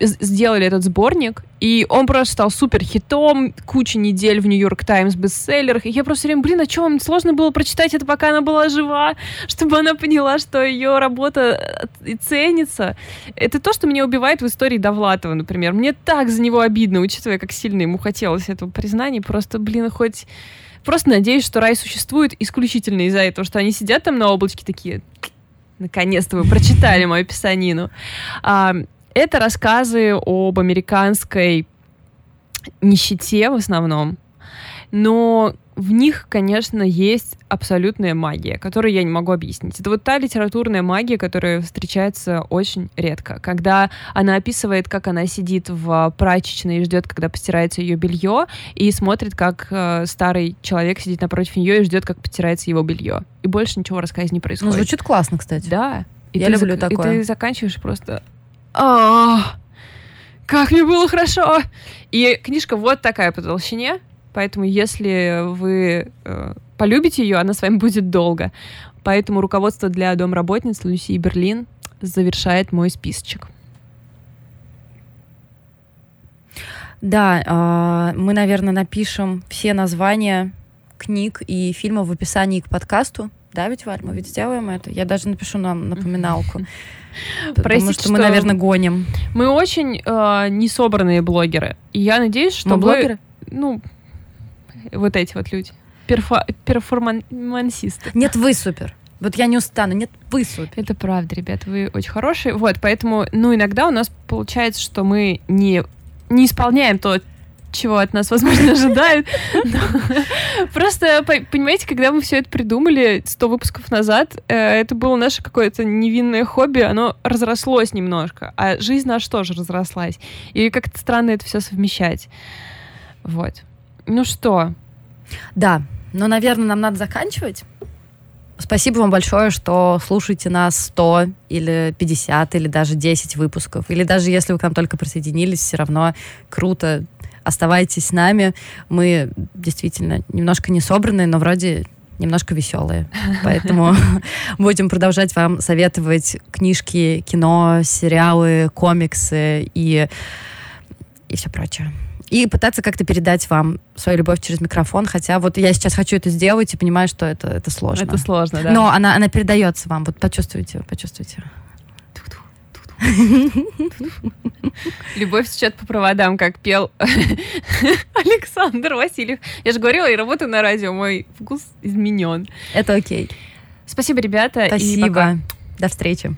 сделали этот сборник, и он просто стал супер хитом, куча недель в Нью-Йорк Таймс бестселлерах, и я просто время, блин, а что вам сложно было прочитать это, пока она была жива, чтобы она поняла, что ее работа э, ценится. Это то, что меня убивает в истории Довлатова, например. Мне так за него обидно, учитывая, как сильно ему хотелось этого признания, просто, блин, хоть... Просто надеюсь, что рай существует исключительно из-за этого, что они сидят там на облачке такие, наконец-то вы прочитали мою писанину. А, это рассказы об американской нищете в основном, но в них, конечно, есть абсолютная магия, которую я не могу объяснить. Это вот та литературная магия, которая встречается очень редко. Когда она описывает, как она сидит в прачечной и ждет, когда постирается ее белье, и смотрит, как э, старый человек сидит напротив нее и ждет, как постирается его белье. И больше ничего рассказать не происходит. Ну, звучит классно, кстати. Да. И я люблю зак- такое. И ты заканчиваешь просто а, как мне было хорошо! И книжка вот такая по толщине, поэтому если вы э, полюбите ее, она с вами будет долго. Поэтому руководство для домработниц Люси Берлин завершает мой списочек. Да, э, мы, наверное, напишем все названия книг и фильмов в описании к подкасту. Да, ведь, Варь, мы ведь сделаем это. Я даже напишу нам напоминалку. Потому что мы, наверное, гоним. Мы очень э, несобранные блогеры. И я надеюсь, что мы блогеры? Ну, вот эти вот люди. Перфо... Перформансисты. Нет, вы супер. Вот я не устану. Нет, вы супер. Это правда, ребят, вы очень хорошие. Вот, поэтому, ну, иногда у нас получается, что мы не, не исполняем то, чего от нас, возможно, ожидают. Просто, понимаете, когда мы все это придумали 100 выпусков назад, э, это было наше какое-то невинное хобби, оно разрослось немножко, а жизнь наша тоже разрослась. И как-то странно это все совмещать. Вот. Ну что? Да, но, наверное, нам надо заканчивать. Спасибо вам большое, что слушаете нас 100 или 50 или даже 10 выпусков. Или даже если вы к нам только присоединились, все равно круто оставайтесь с нами. Мы действительно немножко не собранные, но вроде немножко веселые. Поэтому будем продолжать вам советовать книжки, кино, сериалы, комиксы и, и все прочее. и пытаться как-то передать вам свою любовь через микрофон, хотя вот я сейчас хочу это сделать и понимаю, что это, это сложно. Это сложно, да. Но она, она передается вам, вот почувствуйте, почувствуйте. Любовь течет по проводам, как пел Александр Васильев. Я же говорила, я работаю на радио, мой вкус изменен. Это окей. Спасибо, ребята. Спасибо. До встречи.